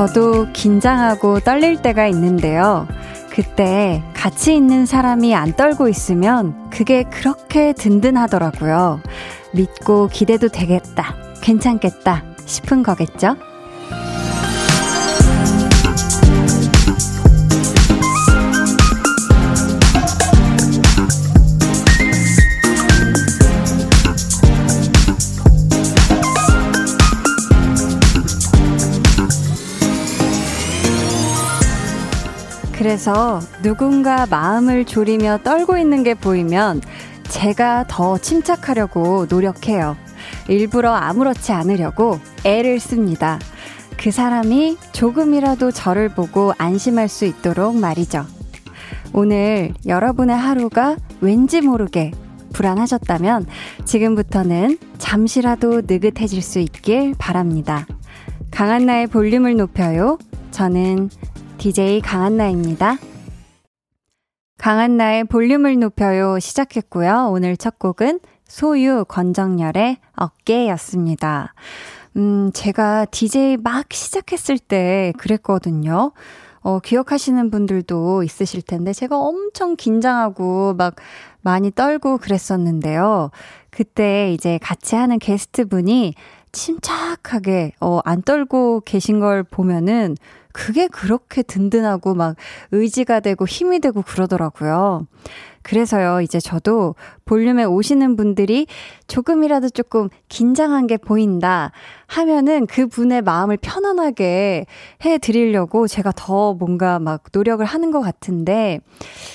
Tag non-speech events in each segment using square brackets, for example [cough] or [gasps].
저도 긴장하고 떨릴 때가 있는데요. 그때 같이 있는 사람이 안 떨고 있으면 그게 그렇게 든든하더라고요. 믿고 기대도 되겠다, 괜찮겠다 싶은 거겠죠? 그래서 누군가 마음을 졸이며 떨고 있는 게 보이면 제가 더 침착하려고 노력해요. 일부러 아무렇지 않으려고 애를 씁니다. 그 사람이 조금이라도 저를 보고 안심할 수 있도록 말이죠. 오늘 여러분의 하루가 왠지 모르게 불안하셨다면 지금부터는 잠시라도 느긋해질 수 있길 바랍니다. 강한나의 볼륨을 높여요. 저는 DJ 강한나입니다. 강한나의 볼륨을 높여요 시작했고요. 오늘 첫 곡은 소유 권정열의 어깨였습니다. 음, 제가 DJ 막 시작했을 때 그랬거든요. 어, 기억하시는 분들도 있으실 텐데, 제가 엄청 긴장하고 막 많이 떨고 그랬었는데요. 그때 이제 같이 하는 게스트 분이 침착하게, 어, 안 떨고 계신 걸 보면은 그게 그렇게 든든하고 막 의지가 되고 힘이 되고 그러더라고요. 그래서요, 이제 저도 볼륨에 오시는 분들이 조금이라도 조금 긴장한 게 보인다 하면은 그 분의 마음을 편안하게 해 드리려고 제가 더 뭔가 막 노력을 하는 것 같은데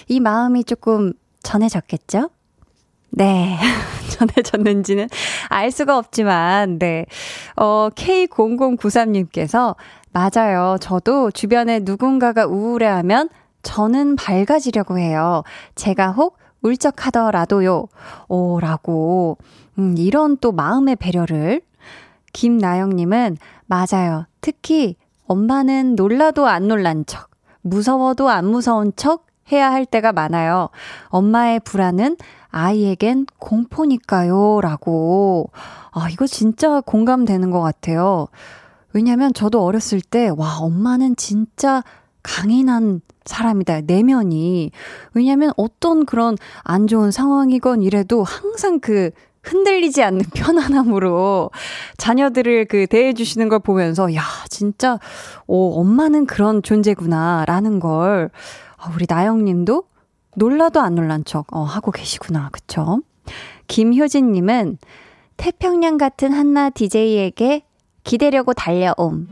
이 마음이 조금 전해졌겠죠? 네. [laughs] 전해졌는지는 알 수가 없지만, 네. 어, K0093님께서 맞아요. 저도 주변에 누군가가 우울해하면 저는 밝아지려고 해요. 제가 혹 울적하더라도요. 오, 라고. 음, 이런 또 마음의 배려를. 김나영님은 맞아요. 특히 엄마는 놀라도 안 놀란 척, 무서워도 안 무서운 척 해야 할 때가 많아요. 엄마의 불안은 아이에겐 공포니까요. 라고. 아, 이거 진짜 공감되는 것 같아요. 왜냐면 저도 어렸을 때, 와, 엄마는 진짜 강인한 사람이다. 내면이. 왜냐면 어떤 그런 안 좋은 상황이건 이래도 항상 그 흔들리지 않는 [laughs] 편안함으로 자녀들을 그 대해주시는 걸 보면서, 야, 진짜, 오, 엄마는 그런 존재구나. 라는 걸, 아, 우리 나영 님도 놀라도 안 놀란 척, 어, 하고 계시구나. 그쵸? 김효진 님은 태평양 같은 한나 DJ에게 기대려고 달려옴.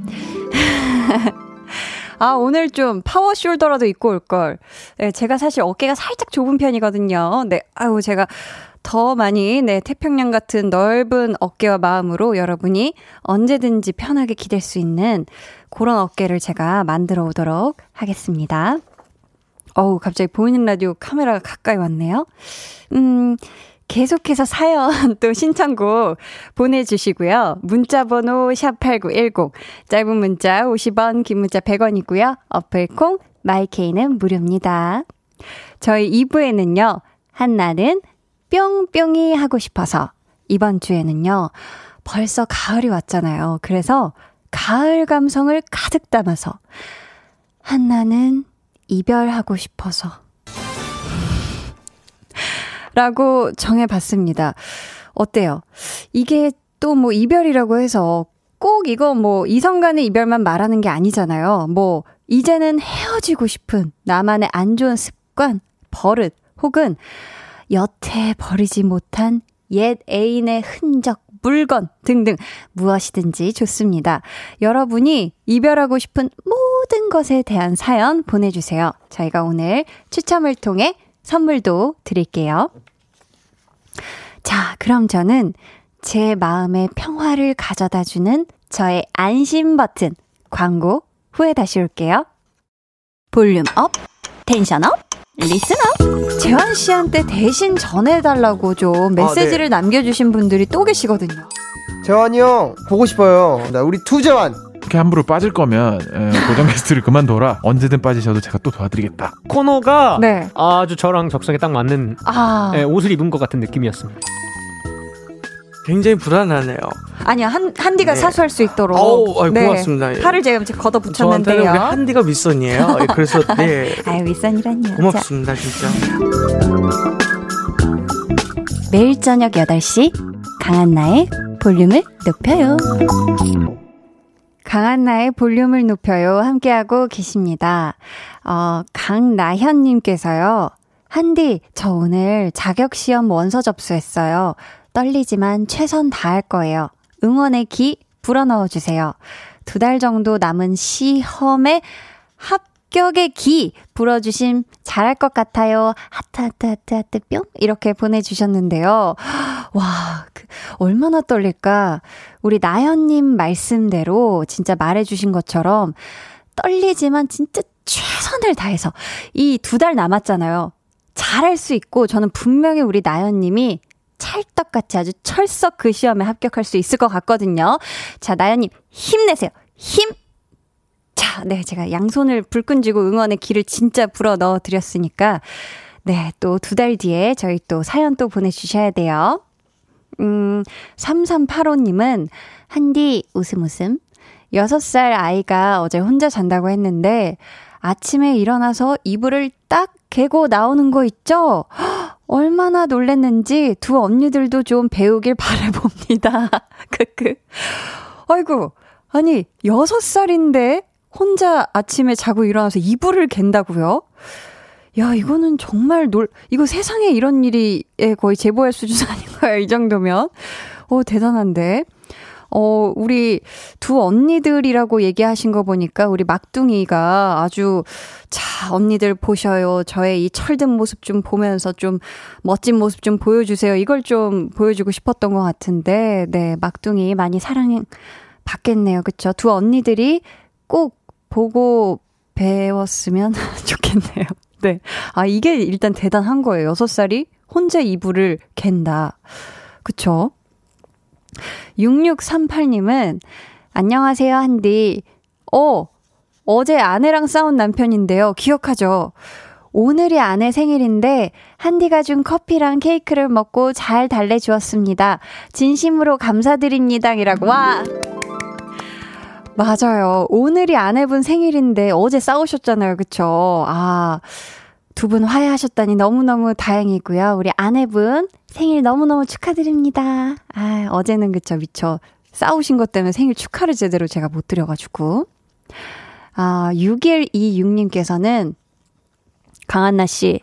[laughs] 아, 오늘 좀 파워 숄더라도 입고 올걸. 네, 제가 사실 어깨가 살짝 좁은 편이거든요. 네, 아유, 제가 더 많이, 네, 태평양 같은 넓은 어깨와 마음으로 여러분이 언제든지 편하게 기댈 수 있는 그런 어깨를 제가 만들어 오도록 하겠습니다. 어우, 갑자기 보이는 라디오 카메라가 가까이 왔네요. 음, 계속해서 사연 [laughs] 또 신청곡 보내주시고요. 문자번호 샵8910 짧은 문자 50원 긴 문자 100원이고요. 어플콩 마이케이는 무료입니다. 저희 2부에는요. 한나는 뿅뿅이 하고 싶어서 이번 주에는요. 벌써 가을이 왔잖아요. 그래서 가을 감성을 가득 담아서 한나는 이별하고 싶어서 라고 정해봤습니다. 어때요? 이게 또 뭐 이별이라고 해서 꼭 이거 뭐 이성 간의 이별만 말하는 게 아니잖아요. 뭐 이제는 헤어지고 싶은 나만의 안 좋은 습관, 버릇 혹은 여태 버리지 못한 옛 애인의 흔적, 물건 등등 무엇이든지 좋습니다. 여러분이 이별하고 싶은 모든 것에 대한 사연 보내주세요. 저희가 오늘 추첨을 통해 선물도 드릴게요. 자, 그럼 저는 제 마음의 평화를 가져다 주는 저의 안심 버튼 광고 후에 다시 올게요. Volume up, tension up, listen up. 재환 씨한테 대신 전해달라고 좀 메시지를 아, 네. 남겨주신 분들이 또 계시거든요. 재환이 형 보고 싶어요. 나 우리 투재환. 이렇게 함부로 빠질 거면 에, 고정 게스트를 그만둬라. 언제든 빠지셔도 제가 또 도와드리겠다. 코너가 네. 아주 저랑 적성에 딱 맞는 아. 에, 옷을 입은 것 같은 느낌이었습니다. 굉장히 불안하네요. 아니요, 한, 한디가 네. 사수할 수 있도록. 어우, 아이, 고맙습니다. 예. 팔을 제가 지금 걷어 붙였는데요. 한디가 윗선이에요. 예, 그래서 네 [laughs] 아유, 윗선이란요. 고맙습니다 진짜. 매일 저녁 8시 강한나의 볼륨을 높여요. 강한나의 볼륨을 높여요. 함께하고 계십니다. 어, 강나현님께서요. 한디, 저 오늘 자격시험 원서 접수했어요. 떨리지만 최선 다할 거예요. 응원의 기 불어넣어 주세요. 두 달 정도 남은 시험에 합 격의 기 불어주심 잘할 것 같아요. 하트, 하트, 하트, 하트, 뿅. 이렇게 보내주셨는데요. 와, 그, 얼마나 떨릴까. 우리 나연님 말씀대로 진짜 말해주신 것처럼 떨리지만 진짜 최선을 다해서 이 두 달 남았잖아요. 잘할 수 있고 저는 분명히 우리 나연님이 찰떡같이 아주 철석 그 시험에 합격할 수 있을 것 같거든요. 자, 나연님 힘내세요. 힘! 자, 네, 제가 양손을 불끈 쥐고 응원의 기를 진짜 불어 넣어 드렸으니까, 네, 또 두 달 뒤에 저희 또 사연 또 보내 주셔야 돼요. 음, 3385님은, 한디 웃음 웃음. 6살 아이가 어제 혼자 잔다고 했는데, 아침에 일어나서 이불을 딱 개고 나오는 거 있죠? 헉, [gasps] 얼마나 놀랬는지 두 언니들도 좀 배우길 바라봅니다. [laughs] 크크. 아이고, 아니, 6살인데 혼자 아침에 자고 일어나서 이불을 갠다고요? 야, 이거는 정말 놀, 이거 세상에 이런 일이 예, 거의 제보할 수준 [laughs] 아닌가요? 이 정도면. 어, 대단한데. 어, 우리 두 언니들이라고 얘기하신 거 보니까 우리 막둥이가 아주 자, 언니들 보셔요. 저의 이 철든 모습 좀 보면서 좀 멋진 모습 좀 보여주세요. 이걸 좀 보여주고 싶었던 것 같은데, 네, 막둥이 많이 사랑 받겠네요. 그쵸? 두 언니들이 꼭 보고 배웠으면 [laughs] 좋겠네요. 네. 아, 이게 일단 대단한 거예요. 여섯 살이 혼자 이불을 갠다. 그쵸? 6638님은, 안녕하세요, 한디. 어, 어제 아내랑 싸운 남편인데요. 기억하죠? 오늘이 아내 생일인데, 한디가 준 커피랑 케이크를 먹고 잘 달래주었습니다. 진심으로 감사드립니다. 이라고. 와! 맞아요. 오늘이 아내분 생일인데 어제 싸우셨잖아요. 그쵸? 아, 두 분 화해하셨다니 너무너무 다행이고요. 우리 아내분 생일 너무너무 축하드립니다. 아, 어제는 그쵸, 미쳐. 싸우신 것 때문에 생일 축하를 제대로 제가 못 드려가지고. 아, 6126님께서는 강한나 씨,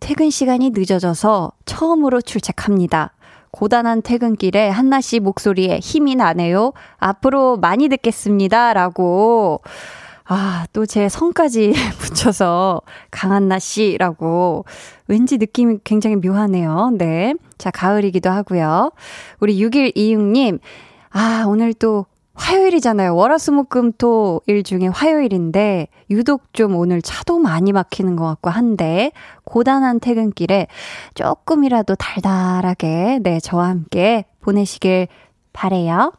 퇴근 시간이 늦어져서 처음으로 출첵합니다. 고단한 퇴근길에 한나 씨 목소리에 힘이 나네요. 앞으로 많이 듣겠습니다. 라고. 아, 또 제 성까지 [laughs] 붙여서 강한나 씨라고. 왠지 느낌이 굉장히 묘하네요. 네. 자, 가을이기도 하고요. 우리 6126님. 아, 오늘 또 화요일이잖아요. 월화수목금토 일 중에 화요일인데 유독 좀 오늘 차도 많이 막히는 것 같고 한데 고단한 퇴근길에 조금이라도 달달하게 네 저와 함께 보내시길 바래요.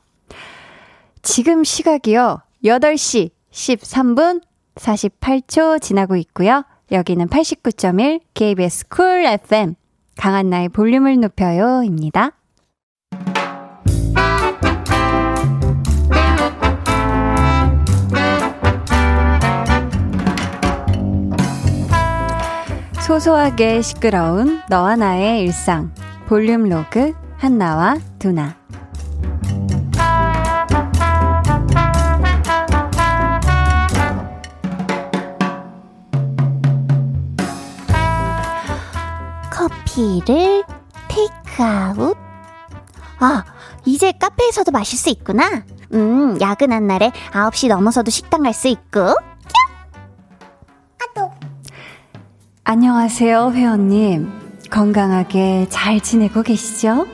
지금 시각이요. 8시 13분 48초 지나고 있고요. 여기는 89.1 KBS 쿨 FM 강한나의 볼륨을 높여요입니다. 소소하게 시끄러운 너와 나의 일상 볼륨 로그 한나와 두나 커피를 테이크아웃? 아, 이제 카페에서도 마실 수 있구나. 음, 야근한 날에 9시 넘어서도 식당 갈 수 있고. 안녕하세요 회원님 건강하게 잘 지내고 계시죠?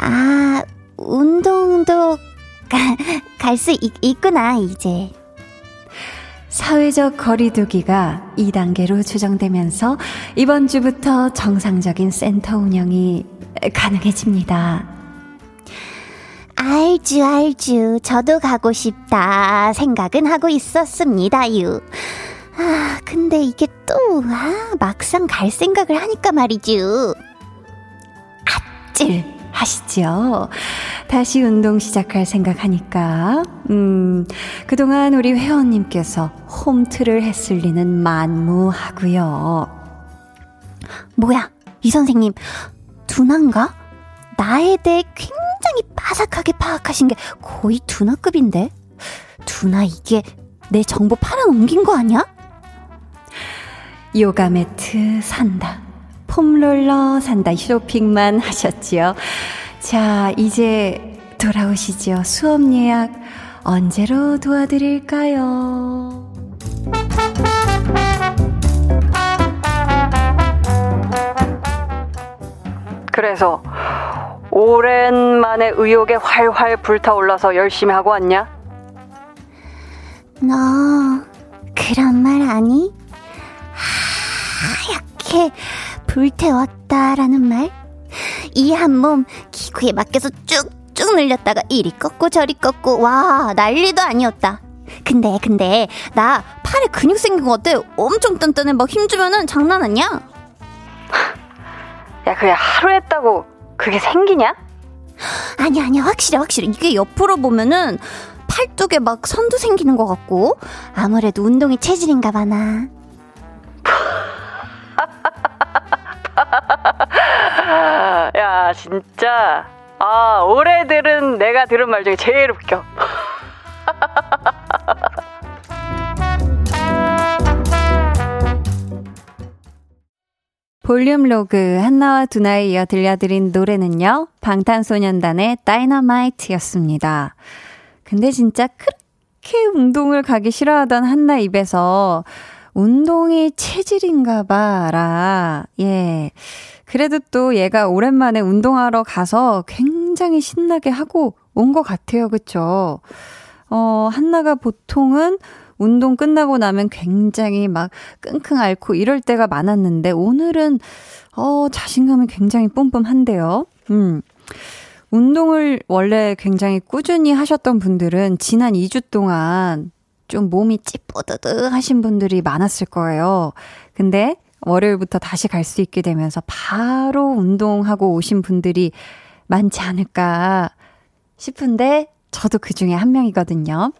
아, 운동도 갈 수 있구나, 이제. 사회적 거리두기가 2단계로 조정되면서 이번 주부터 정상적인 센터 운영이 가능해집니다. 알주, 알주. 저도 가고 싶다 생각은 하고 있었습니다유. 아, 근데 이게 또, 아, 막상 갈 생각을 하니까 말이죠. 아, 아찔 하시죠? 다시 운동 시작할 생각하니까, 음, 그동안 우리 회원님께서 홈트를 했을 리는 만무하고요 뭐야, 이 선생님, 둔한가? 나에 대해 굉장히 빠삭하게 파악하신 게 거의 둔하급인데? 둔하 이게 내 정보 팔아넘긴 거 아니야? 요가 매트 산다. 폼롤러 산다. 쇼핑만 하셨지요. 자, 이제 돌아오시죠. 수업 예약 언제로 도와드릴까요? 그래서 오랜만에 의욕에 활활 불타올라서 열심히 하고 왔냐? 너 그런 말 아니? 하얗게 불태웠다라는 말? 이 한 몸 기구에 맡겨서 쭉쭉 늘렸다가 이리 꺾고 저리 꺾고 와 난리도 아니었다. 근데 근데 나 팔에 근육 생긴 거 어때? 엄청 단단해 막 힘주면은 장난 아니야? 야, 그게 하루 했다고 그게 생기냐? 아니 아니 확실해 확실해 이게 옆으로 보면은 팔뚝에 막 선도 생기는 것 같고 아무래도 운동이 체질인가 봐나 진짜. 아, 올해 들은 내가 들은 말 중에 제일 웃겨. [laughs] 볼륨 로그 한나와 두나에 이어 들려드린 노래는요. 방탄소년단의 다이너마이트였습니다. 근데 진짜 그렇게 운동을 가기 싫어하던 한나 입에서 운동이 체질인가 봐라. 예. 그래도 또 얘가 오랜만에 운동하러 가서 굉장히 신나게 하고 온 것 같아요. 그쵸? 어, 한나가 보통은 운동 끝나고 나면 굉장히 막 끙끙 앓고 이럴 때가 많았는데 오늘은 어, 자신감이 굉장히 뿜뿜한데요. 음. 운동을 원래 굉장히 꾸준히 하셨던 분들은 지난 2주 동안 좀 몸이 찌뿌드드 하신 분들이 많았을 거예요. 근데 월요일부터 다시 갈 수 있게 되면서 바로 운동하고 오신 분들이 많지 않을까 싶은데 저도 그 중에 한 명이거든요.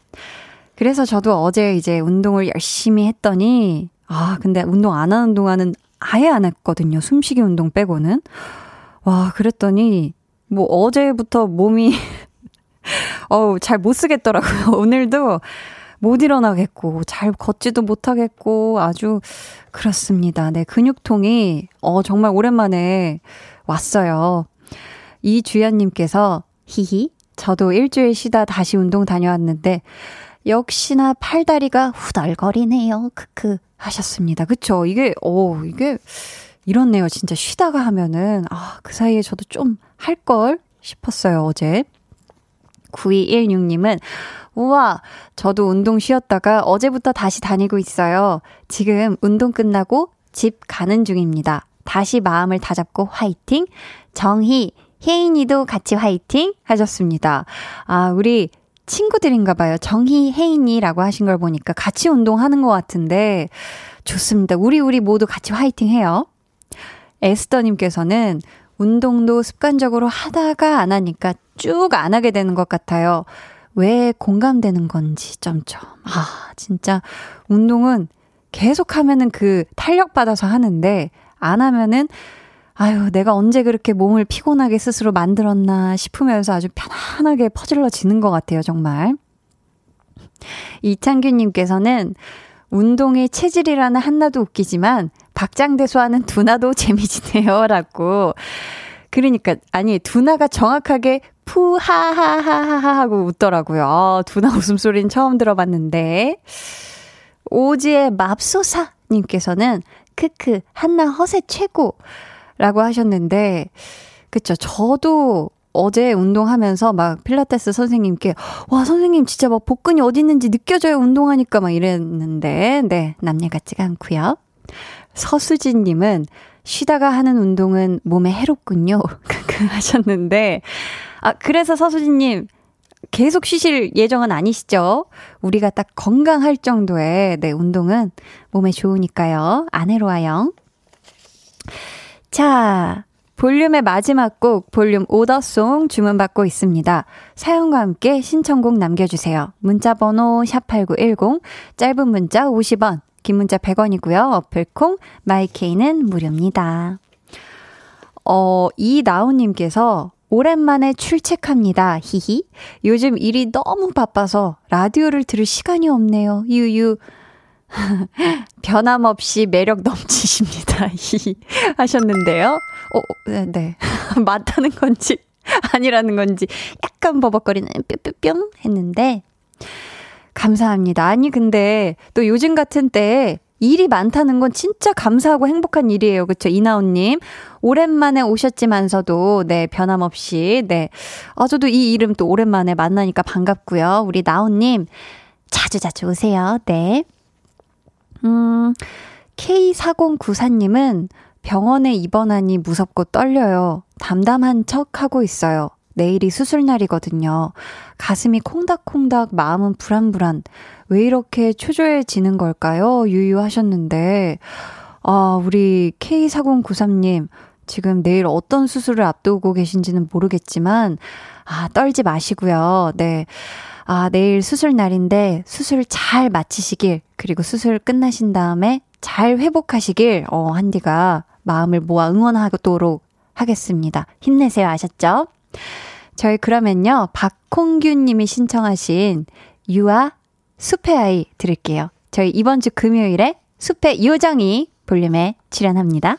그래서 저도 어제 이제 운동을 열심히 했더니 아, 근데 운동 안 하는 동안은 아예 안 했거든요. 숨쉬기 운동 빼고는. 와, 그랬더니 뭐 어제부터 몸이 [laughs] 어우, 잘 못 쓰겠더라고요. [laughs] 오늘도 못 일어나겠고, 잘 걷지도 못하겠고, 아주 그렇습니다. 네, 근육통이, 어, 정말 오랜만에 왔어요. 이주연님께서, 히히, 저도 일주일 쉬다 다시 운동 다녀왔는데, 역시나 팔다리가 후덜거리네요. 크크 하셨습니다. 그쵸? 이게, 어, 이게, 이렇네요. 진짜 쉬다가 하면은, 아, 그 사이에 저도 좀 할 걸 싶었어요, 어제. 9216님은, 우와, 저도 운동 쉬었다가 어제부터 다시 다니고 있어요. 지금 운동 끝나고 집 가는 중입니다. 다시 마음을 다잡고 화이팅! 정희, 혜인이도 같이 화이팅! 하셨습니다. 아, 우리 친구들인가 봐요. 정희, 혜인이라고 하신 걸 보니까 같이 운동하는 것 같은데, 좋습니다. 우리, 우리 모두 같이 화이팅 해요. 에스더님께서는 운동도 습관적으로 하다가 안 하니까 쭉 안 하게 되는 것 같아요. 왜 공감되는 건지, 점점. 아, 진짜, 운동은 계속 하면은 그 탄력 받아서 하는데, 안 하면은, 아유, 내가 언제 그렇게 몸을 피곤하게 스스로 만들었나 싶으면서 아주 편안하게 퍼질러지는 것 같아요, 정말. 이창규님께서는 운동의 체질이라는 한나도 웃기지만 박장대소하는 두나도 [laughs] 재미지네요. 라고. 그러니까, 아니, 두나가 정확하게 푸하하하하 하고 웃더라고요. 어, 두나 웃음소리는 처음 들어봤는데. 오지의 맙소사님께서는 크크, 한나 허세 최고. 라고 하셨는데, 그쵸. 저도 어제 운동하면서 막 필라테스 선생님께, 와, 선생님 진짜 막 복근이 어디 있는지 느껴져요. 운동하니까 막 이랬는데, 네, 남녀 같지가 않고요 서수진님은 쉬다가 하는 운동은 몸에 해롭군요. [laughs] 하셨는데, 아, 그래서 서수진님, 계속 쉬실 예정은 아니시죠? 우리가 딱 건강할 정도의, 네, 운동은 몸에 좋으니까요. 안 해로워요. 자, 볼륨의 마지막 곡, 볼륨 오더송 주문받고 있습니다. 사연과 함께 신청곡 남겨주세요. 문자번호 샵8910, 짧은 문자 50원, 긴 문자 100원이고요. 어플콩, 마이케이는 무료입니다. 어, 이나우님께서 오랜만에 출첵합니다. 히히. 요즘 일이 너무 바빠서 라디오를 들을 시간이 없네요. 유유. [laughs] 변함없이 매력 넘치십니다. [laughs] 히 하셨는데요. 어, 네, 네. [laughs] 맞다는 건지 아니라는 건지 약간 버벅거리는 뿅뿅뿅 했는데 감사합니다. 아니 근데 또 요즘 같은 때에 일이 많다는 건 진짜 감사하고 행복한 일이에요. 그쵸? 이나온님. 오랜만에 오셨지만서도, 네, 변함없이, 네. 아, 저도 이 이름 또 오랜만에 만나니까 반갑고요. 우리 나온님, 자주 자주 오세요. 네. 음, K4094님은 병원에 입원하니 무섭고 떨려요. 담담한 척 하고 있어요. 내일이 수술날이거든요. 가슴이 콩닥콩닥, 마음은 불안불안. 왜 이렇게 초조해지는 걸까요? 유유하셨는데, 아, 우리 K4093님, 지금 내일 어떤 수술을 앞두고 계신지는 모르겠지만, 아, 떨지 마시고요. 네. 아, 내일 수술 날인데 수술 잘 마치시길, 그리고 수술 끝나신 다음에 잘 회복하시길, 어, 한디가 마음을 모아 응원하도록 하겠습니다. 힘내세요. 아셨죠? 저희 그러면요, 박홍규 님이 신청하신 유아 숲의 아이 들을게요. 저희 이번 주 금요일에 숲의 요정이 볼륨에 출연합니다.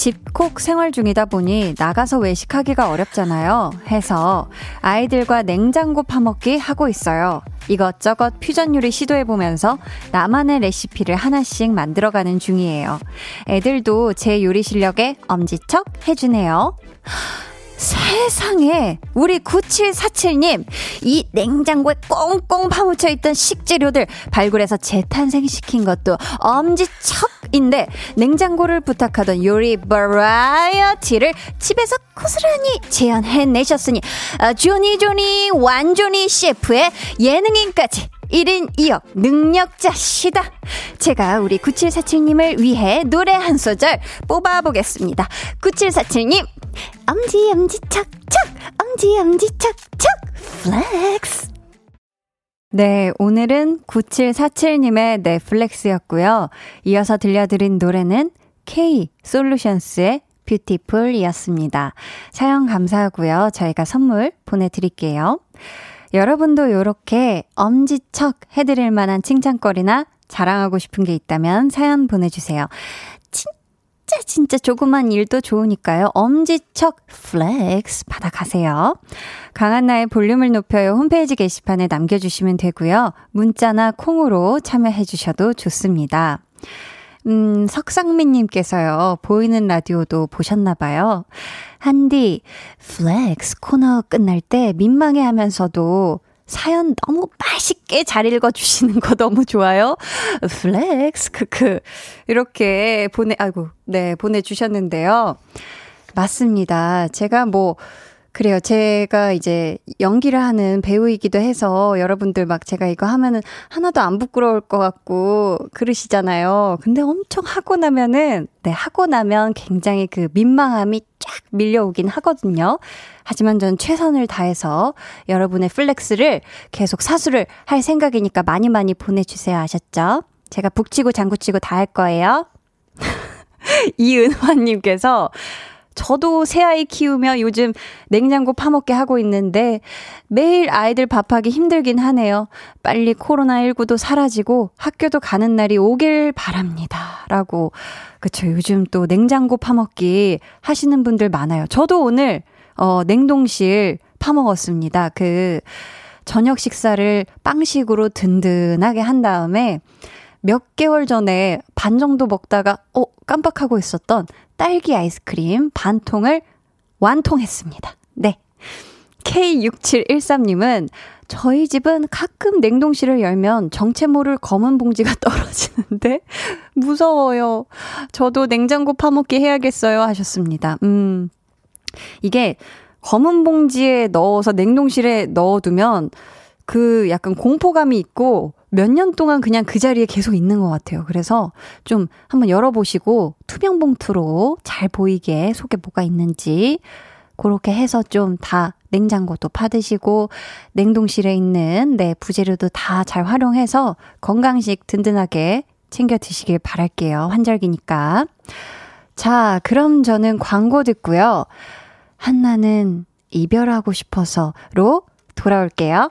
집콕 생활 중이다 보니 나가서 외식하기가 어렵잖아요. 해서 아이들과 냉장고 파먹기 하고 있어요. 이것저것 퓨전 요리 시도해보면서 나만의 레시피를 하나씩 만들어가는 중이에요. 애들도 제 요리 실력에 엄지척 해주네요. 세상에 우리 9747님 이 냉장고에 꽁꽁 파묻혀 있던 식재료들 발굴해서 재탄생시킨 것도 엄지척인데 냉장고를 부탁하던 요리 버라이어티를 집에서 고스란히 재현해내셨으니 아, 조니 조니 완조니 셰프의 예능인까지 1인 2역 능력자시다. 제가 우리 9747님을 위해 노래 한 소절 뽑아보겠습니다. 9747님, 엄지, 엄지, 척척! 엄지, 엄지, 척척! Flex! 네, 오늘은 9747님의 flex였고요. 이어서 들려드린 노래는 K 솔루션스의 Beautiful이었습니다. 사연 감사하고요. 저희가 선물 보내드릴게요. 여러분도 이렇게 엄지척 해드릴 만한 칭찬거리나 자랑하고 싶은 게 있다면 사연 보내주세요. 진짜 진짜 조그만 일도 좋으니까요. 엄지척 flex 받아가세요. 강한나의 볼륨을 높여요 홈페이지 게시판에 남겨주시면 되고요. 문자나 콩으로 참여해 주셔도 좋습니다. 음, 석상민님께서요, 보이는 라디오도 보셨나봐요. 한디, flex 코너 끝날 때 민망해 하면서도 사연 너무 맛있게 잘 읽어주시는 거 너무 좋아요. flex, 크크. 이렇게 보내, 아이고, 네, 보내주셨는데요. 맞습니다. 제가 뭐, 그래요. 제가 이제 연기를 하는 배우이기도 해서 여러분들 막 제가 이거 하면은 하나도 안 부끄러울 것 같고 그러시잖아요. 근데 엄청 하고 나면은, 네, 하고 나면 굉장히 그 민망함이 쫙 밀려오긴 하거든요. 하지만 전 최선을 다해서 여러분의 flex를 계속 사수를 할 생각이니까 많이 많이 보내주세요. 아셨죠? 제가 북치고 장구치고 다 할 거예요. [laughs] 이은화님께서 저도 세 아이 키우며 요즘 냉장고 파먹기 하고 있는데 매일 아이들 밥하기 힘들긴 하네요. 빨리 코로나19도 사라지고 학교도 가는 날이 오길 바랍니다. 라고. 그쵸. 요즘 또 냉장고 파먹기 하시는 분들 많아요. 저도 오늘, 어, 냉동실 파먹었습니다. 그, 저녁 식사를 빵식으로 든든하게 한 다음에 몇 개월 전에 반 정도 먹다가, 어, 깜빡하고 있었던 딸기 아이스크림 반 통을 완통했습니다. 네. K6713님은 저희 집은 가끔 냉동실을 열면 정체 모를 검은 봉지가 [laughs] 떨어지는데 무서워요. 저도 냉장고 파먹기 해야겠어요 하셨습니다. 음. 이게 검은 봉지에 넣어서 냉동실에 넣어두면 그 약간 공포감이 있고 몇 년 동안 그냥 그 자리에 계속 있는 것 같아요. 그래서 좀 한번 열어보시고 투명 봉투로 잘 보이게 속에 뭐가 있는지 그렇게 해서 좀 다 냉장고도 파드시고 냉동실에 있는 네 부재료도 다 잘 활용해서 건강식 든든하게 챙겨 드시길 바랄게요. 환절기니까. 자, 그럼 저는 광고 듣고요. 한나는 이별하고 싶어서로 돌아올게요.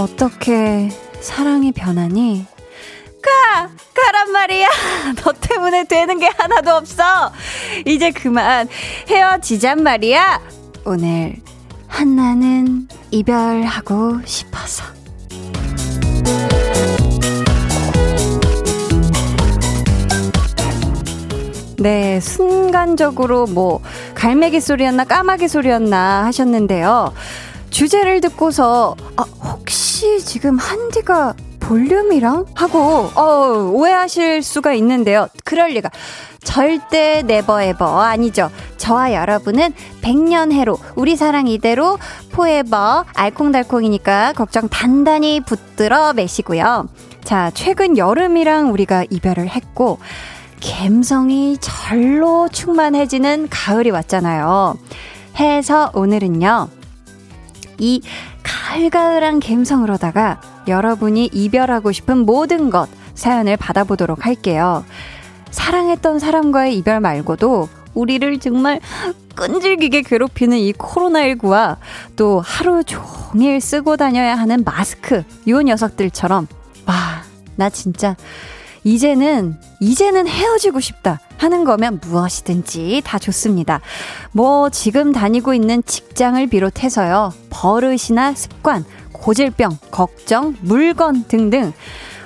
어떻게 사랑이 변하니? 가! 가란 말이야! [laughs] 너 때문에 되는 게 하나도 없어! 이제 그만 헤어지잔 말이야! 오늘 한나는 이별하고 싶어서. 네, 순간적으로 뭐, 갈매기 소리였나, 까마귀 소리였나 하셨는데요. 주제를 듣고서, 아, 혹시 지금 한디가 볼륨이랑? 하고, 어, 오해하실 수가 있는데요. 그럴 리가. 절대 네버 에버 아니죠. 저와 여러분은 100년 해로 우리 사랑 이대로 포에버 알콩달콩이니까 걱정 단단히 붙들어 매시고요. 자, 최근 여름이랑 우리가 이별을 했고 감성이 절로 충만해지는 가을이 왔잖아요. 해서 오늘은요. 이 가을가을한 감성으로다가 여러분이 이별하고 싶은 모든 것 사연을 받아보도록 할게요. 사랑했던 사람과의 이별 말고도 우리를 정말 끈질기게 괴롭히는 이 코로나19와 또 하루 종일 쓰고 다녀야 하는 마스크, 요 녀석들처럼, 와, 나 진짜, 이제는, 이제는 헤어지고 싶다 하는 거면 무엇이든지 다 좋습니다. 뭐, 지금 다니고 있는 직장을 비롯해서요, 버릇이나 습관, 고질병, 걱정, 물건 등등,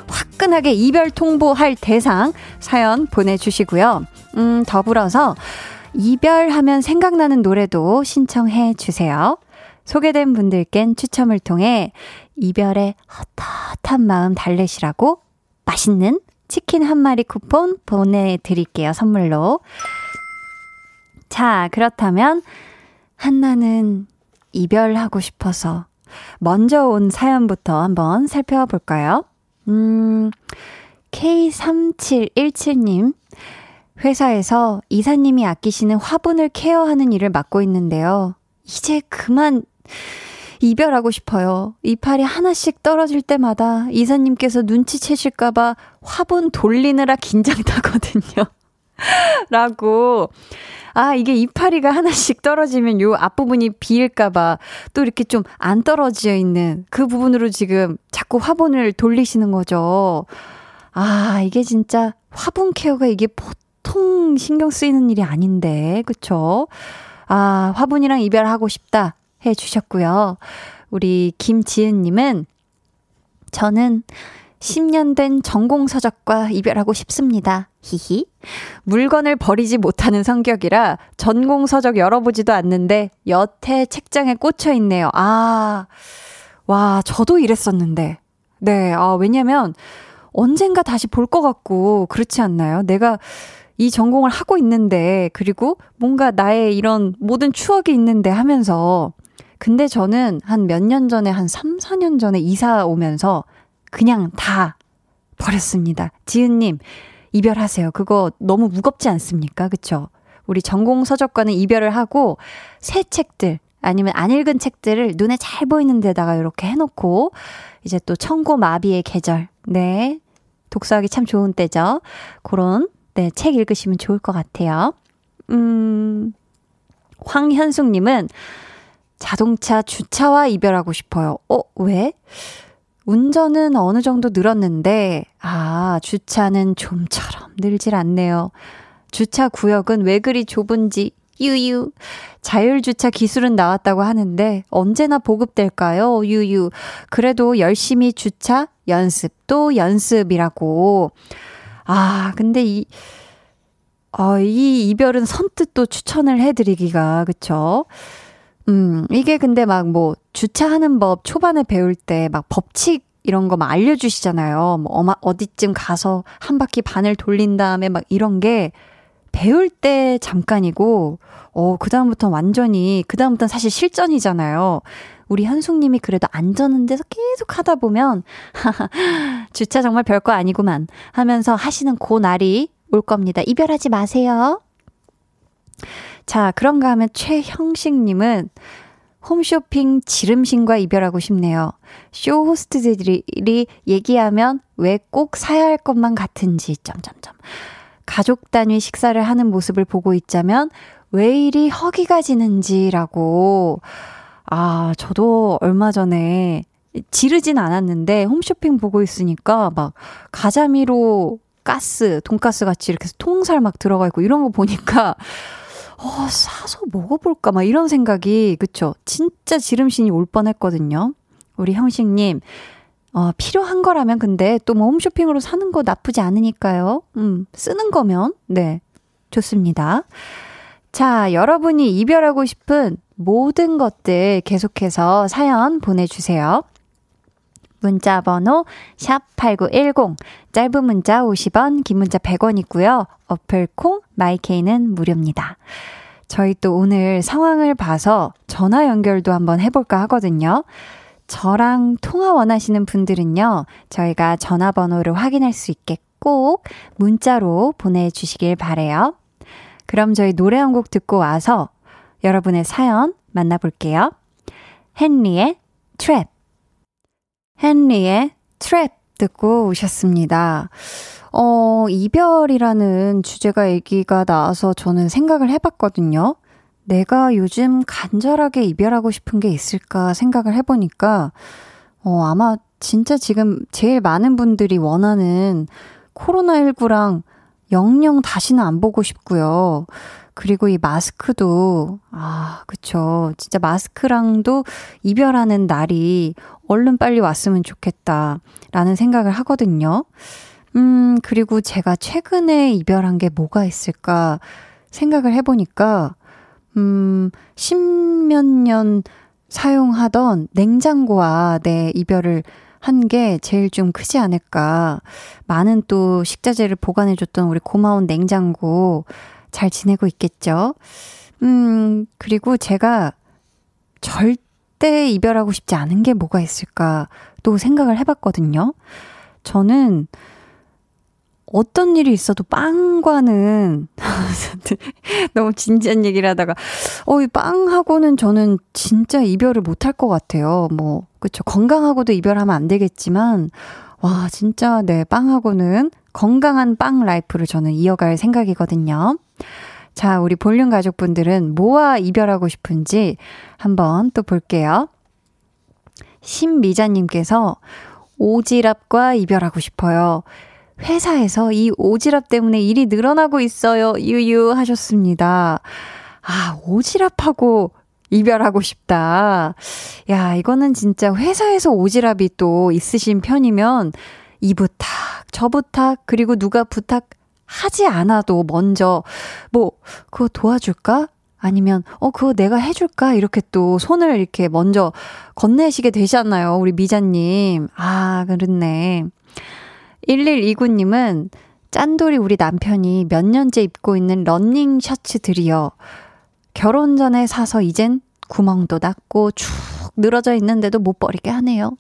화끈하게 이별 통보할 대상 사연 보내주시고요. 음, 더불어서 이별하면 생각나는 노래도 신청해 주세요. 소개된 분들껜 추첨을 통해 이별의 헛헛한 마음 달래시라고 맛있는 치킨 한 마리 쿠폰 보내드릴게요, 선물로. 자, 그렇다면, 한나는 이별하고 싶어서 먼저 온 사연부터 한번 살펴볼까요? 음, K3717님. 회사에서 이사님이 아끼시는 화분을 케어하는 일을 맡고 있는데요. 이제 그만 이별하고 싶어요. 이파리 하나씩 떨어질 때마다 이사님께서 눈치채실까봐 화분 돌리느라 긴장타거든요. [laughs] 라고. 아, 이게 이파리가 하나씩 떨어지면 요 앞부분이 비일까봐 또 이렇게 좀 안 떨어져 있는 그 부분으로 지금 자꾸 화분을 돌리시는 거죠. 아, 이게 진짜 화분 케어가 이게 보통 신경 쓰이는 일이 아닌데, 그쵸? 아, 화분이랑 이별하고 싶다 해 주셨고요. 우리 김지은님은 저는 10년 된 전공서적과 이별하고 싶습니다. 히히. 물건을 버리지 못하는 성격이라 전공서적 열어보지도 않는데 여태 책장에 꽂혀 있네요. 아, 와, 저도 이랬었는데. 네, 아, 왜냐면 언젠가 다시 볼 것 같고, 그렇지 않나요? 내가 이 전공을 하고 있는데, 그리고 뭔가 나의 이런 모든 추억이 있는데 하면서, 근데 저는 한 몇 년 전에, 한 3, 4년 전에 이사 오면서 그냥 다 버렸습니다. 지은님, 이별하세요. 그거 너무 무겁지 않습니까? 그쵸? 우리 전공 서적과는 이별을 하고 새 책들 아니면 안 읽은 책들을 눈에 잘 보이는 데다가 이렇게 해놓고 이제 또 청고 마비의 계절. 네. 독서하기 참 좋은 때죠. 그런 네, 책 읽으시면 좋을 것 같아요. 음. 황현숙님은 자동차 주차와 이별하고 싶어요. 어, 왜? 운전은 어느 정도 늘었는데, 아, 주차는 좀처럼 늘질 않네요. 주차 구역은 왜 그리 좁은지, 유유. 자율주차 기술은 나왔다고 하는데, 언제나 보급될까요? 유유. 그래도 열심히 주차, 연습, 또 연습이라고. 아, 근데 이, 어, 이 이별은 선뜻 또 추천을 해드리기가, 그쵸? 음, 이게 근데 막 뭐 주차하는 법 초반에 배울 때 막 법칙 이런 거 막 알려주시잖아요. 뭐 어마, 어디쯤 가서 한 바퀴 반을 돌린 다음에 막 이런 게 배울 때 잠깐이고, 어, 그다음부터 완전히, 그다음부터는 사실 실전이잖아요. 우리 현숙님이 그래도 안전한 데서 계속 하다 보면, [laughs] 주차 정말 별거 아니구만 하면서 하시는 그 날이 올 겁니다. 이별하지 마세요. 자, 그런가 하면 최형식님은 홈쇼핑 지름신과 이별하고 싶네요. 쇼 호스트들이 얘기하면 왜 꼭 사야 할 것만 같은지, 점점점. 가족 단위 식사를 하는 모습을 보고 있자면 왜 이리 허기가 지는지라고. 아, 저도 얼마 전에 지르진 않았는데 홈쇼핑 보고 있으니까 막 가자미로 가스, 돈가스 같이 이렇게 통살 막 들어가 있고 이런 거 보니까 어, 사서 먹어볼까? 막 이런 생각이, 그쵸? 진짜 지름신이 올 뻔 했거든요. 우리 형식님, 어, 필요한 거라면 근데 또 뭐 홈쇼핑으로 사는 거 나쁘지 않으니까요. 음, 쓰는 거면, 네. 좋습니다. 자, 여러분이 이별하고 싶은 모든 것들 계속해서 사연 보내주세요. 문자 번호 샵8910 짧은 문자 50원 긴 문자 100원이고요. 어플 콩 마이케이는 무료입니다. 저희 또 오늘 상황을 봐서 전화 연결도 한번 해볼까 하거든요. 저랑 통화 원하시는 분들은요, 저희가 전화번호를 확인할 수 있게 꼭 문자로 보내주시길 바래요. 그럼 저희 노래 한 곡 듣고 와서 여러분의 사연 만나볼게요. 헨리의 트랩. 헨리의 트랩 듣고 오셨습니다. 어, 이별이라는 주제가 얘기가 나와서 저는 생각을 해봤거든요. 내가 요즘 간절하게 이별하고 싶은 게 있을까 생각을 해보니까, 어, 아마 진짜 지금 제일 많은 분들이 원하는 코로나19랑 영영 다시는 안 보고 싶고요. 그리고 이 마스크도, 아, 그쵸. 진짜 마스크랑도 이별하는 날이 얼른 빨리 왔으면 좋겠다. 라는 생각을 하거든요. 음, 그리고 제가 최근에 이별한 게 뭐가 있을까 생각을 해보니까, 음, 십몇 년 사용하던 냉장고와 내 이별을 한 게 제일 좀 크지 않을까. 많은 또 식자재를 보관해줬던 우리 고마운 냉장고 잘 지내고 있겠죠? 음, 그리고 제가 절대 이별하고 싶지 않은 게 뭐가 있을까 또 생각을 해봤거든요. 저는 어떤 일이 있어도 빵과는 [laughs] 너무 진지한 얘기를 하다가 어, 이 빵하고는 저는 진짜 이별을 못할 것 같아요. 뭐, 그쵸. 건강하고도 이별하면 안 되겠지만, 와, 진짜, 네, 빵하고는 건강한 빵 life를 저는 이어갈 생각이거든요. 자, 우리 볼륨 가족분들은 뭐와 이별하고 싶은지 한번 또 볼게요. 신미자님께서 오지랖과 이별하고 싶어요. 회사에서 이 오지랖 때문에 일이 늘어나고 있어요. 유유 하셨습니다. 아, 오지랖하고 이별하고 싶다. 야, 이거는 진짜 회사에서 오지랖이 또 있으신 편이면 이 부탁, 저 부탁, 그리고 누가 부탁 하지 않아도 먼저 뭐, 그거 도와줄까? 아니면, 어, 그거 내가 해줄까? 이렇게 또 손을 이렇게 먼저 건네시게 되잖아요. 우리 미자님. 아, 그렇네. 1129님은 짠돌이 우리 남편이 몇 년째 입고 있는 러닝 셔츠들이요. 결혼 전에 사서 이젠 구멍도 났고 축 늘어져 있는데도 못 버리게 하네요.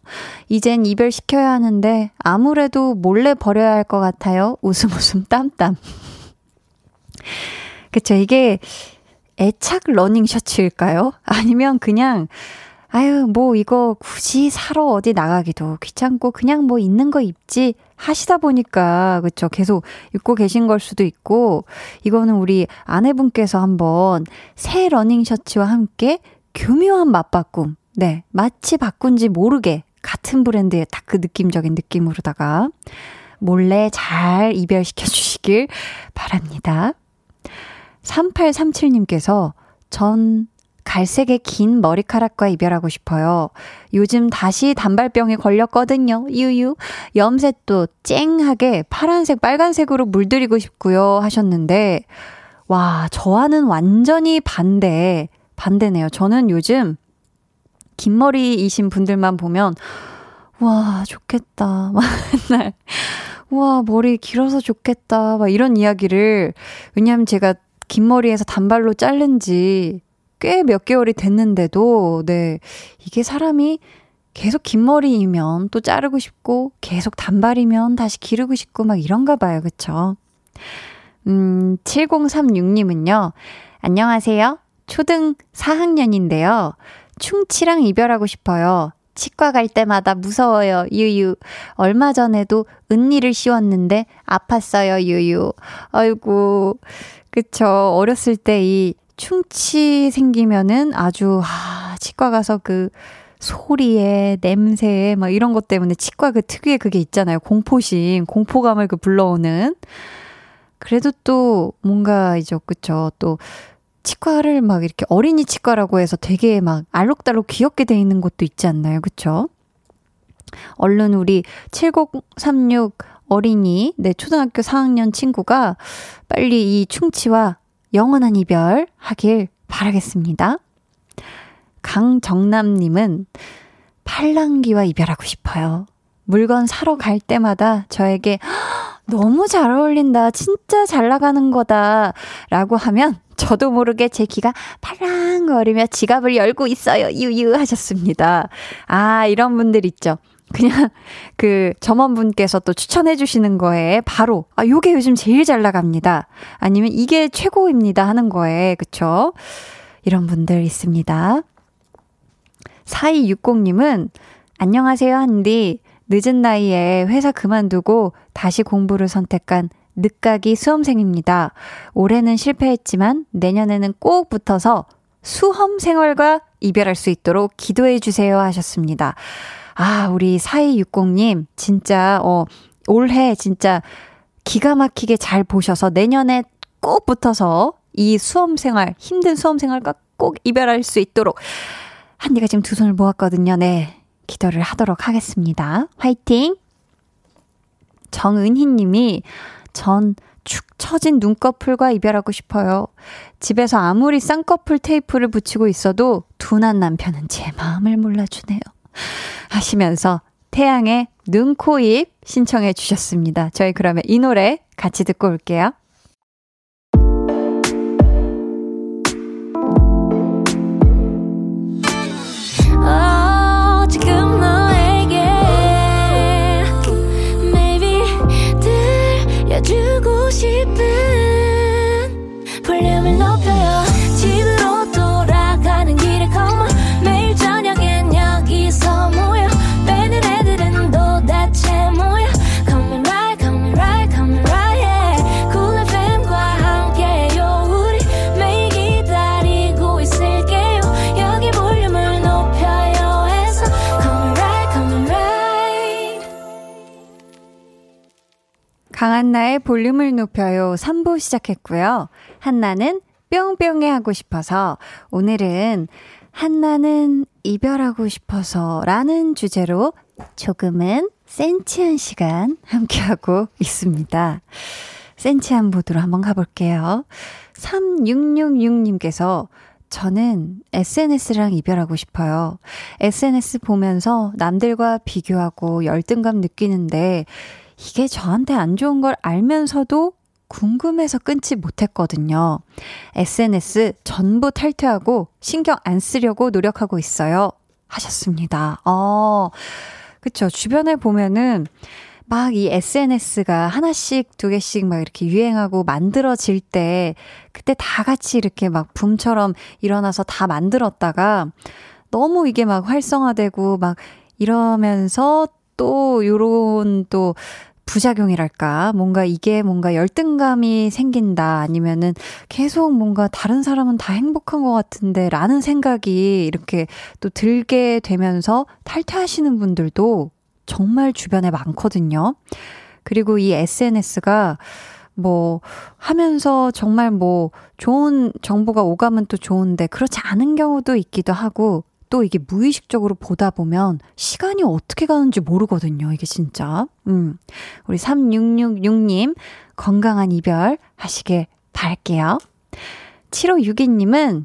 이젠 이별시켜야 하는데 아무래도 몰래 버려야 할 것 같아요. 웃음 웃음 땀땀. [laughs] 그쵸. 이게 애착 러닝 셔츠일까요? 아니면 그냥 아유, 뭐 이거 굳이 사러 어디 나가기도 귀찮고 그냥 뭐 있는 거 입지 하시다 보니까 그쵸 계속 입고 계신 걸 수도 있고 이거는 우리 아내분께서 한번 새 러닝 셔츠와 함께 교묘한 맞바꿈 네 마치 바꾼 지 모르게 같은 브랜드의 딱 그 느낌적인 느낌으로다가 몰래 잘 이별시켜 주시길 바랍니다. 3837님께서 전 갈색의 긴 머리카락과 이별하고 싶어요. 요즘 다시 단발병에 걸렸거든요. 유유. 염색도 쨍하게 파란색, 빨간색으로 물들이고 싶고요. 하셨는데, 와, 저와는 완전히 반대, 반대네요. 저는 요즘 긴 머리이신 분들만 보면, 와, 좋겠다. [laughs] 막 맨날, 와, 머리 길어서 좋겠다. 막 이런 이야기를, 왜냐면 제가 긴 머리에서 단발로 자른 지 꽤 몇 개월이 됐는데도, 네. 이게 사람이 계속 긴 머리이면 또 자르고 싶고, 계속 단발이면 다시 기르고 싶고, 막 이런가 봐요. 그쵸? 음, 7036님은요. 안녕하세요. 초등 4학년인데요. 충치랑 이별하고 싶어요. 치과 갈 때마다 무서워요, 유유. 얼마 전에도 은니를 씌웠는데 아팠어요, 유유. 아이고, 그쵸. 어렸을 때 이 충치 생기면은 아주, 아, 치과 가서 그 소리에, 냄새에, 막 이런 것 때문에 치과 그 특유의 그게 있잖아요. 공포심, 공포감을 그 불러오는. 그래도 또 뭔가 이제, 그쵸. 또 치과를 막 이렇게 어린이 치과라고 해서 되게 막 알록달록 귀엽게 돼 있는 곳도 있지 않나요? 그쵸? 얼른 우리 7036 어린이, 내 네, 초등학교 4학년 친구가 빨리 이 충치와 영원한 이별 하길 바라겠습니다. 강정남님은 팔랑귀와 이별하고 싶어요. 물건 사러 갈 때마다 저에게 너무 잘 어울린다. 진짜 잘 나가는 거다. 라고 하면 저도 모르게 제 귀가 팔랑거리며 지갑을 열고 있어요. 유유 하셨습니다. 아, 이런 분들 있죠. 그냥 그 점원분께서 또 추천해 주시는 거에 바로 아 요게 요즘 제일 잘 나갑니다. 아니면 이게 최고입니다 하는 거에 그쵸? 이런 분들 있습니다. 4260님은 안녕하세요 한디 늦은 나이에 회사 그만두고 다시 공부를 선택한 늦가기 수험생입니다. 올해는 실패했지만 내년에는 꼭 붙어서 수험 생활과 이별할 수 있도록 기도해 주세요 하셨습니다. 아, 우리 4260님, 진짜, 어, 올해 진짜 기가 막히게 잘 보셔서 내년에 꼭 붙어서 이 수험 생활, 힘든 수험 생활과 꼭 이별할 수 있도록 한디가 지금 두 손을 모았거든요. 네. 기도를 하도록 하겠습니다. 화이팅! 정은희 님이 전 축 처진 눈꺼풀과 이별하고 싶어요. 집에서 아무리 쌍꺼풀 테이프를 붙이고 있어도 둔한 남편은 제 마음을 몰라주네요. 하시면서 태양의 눈, 코, 입 신청해 주셨습니다. 저희 그러면 이 노래 같이 듣고 올게요. 강한나의 볼륨을 높여요 3부 시작했고요. 한나는 뿅뿅해 하고 싶어서 오늘은 한나는 이별하고 싶어서 라는 주제로 조금은 센치한 시간 함께하고 있습니다. 센치한 모드로 한번 가볼게요. 3666님께서 저는 SNS랑 이별하고 싶어요. SNS 보면서 남들과 비교하고 열등감 느끼는데 이게 저한테 안 좋은 걸 알면서도 궁금해서 끊지 못했거든요. SNS 전부 탈퇴하고 신경 안 쓰려고 노력하고 있어요. 하셨습니다. 어, 그쵸. 주변에 보면은 막 이 SNS가 하나씩 두 개씩 막 이렇게 유행하고 만들어질 때 그때 다 같이 이렇게 막 붐처럼 일어나서 다 만들었다가 너무 이게 막 활성화되고 막 이러면서 또 요런 또 부작용이랄까. 뭔가 이게 뭔가 열등감이 생긴다. 아니면은 계속 뭔가 다른 사람은 다 행복한 것 같은데 라는 생각이 이렇게 또 들게 되면서 탈퇴하시는 분들도 정말 주변에 많거든요. 그리고 이 SNS가 뭐 하면서 정말 뭐 좋은 정보가 오가면 또 좋은데 그렇지 않은 경우도 있기도 하고 또 이게 무의식적으로 보다 보면 시간이 어떻게 가는지 모르거든요. 이게 진짜. 음. 우리 3666님 건강한 이별 하시길 바랄게요. 7562님은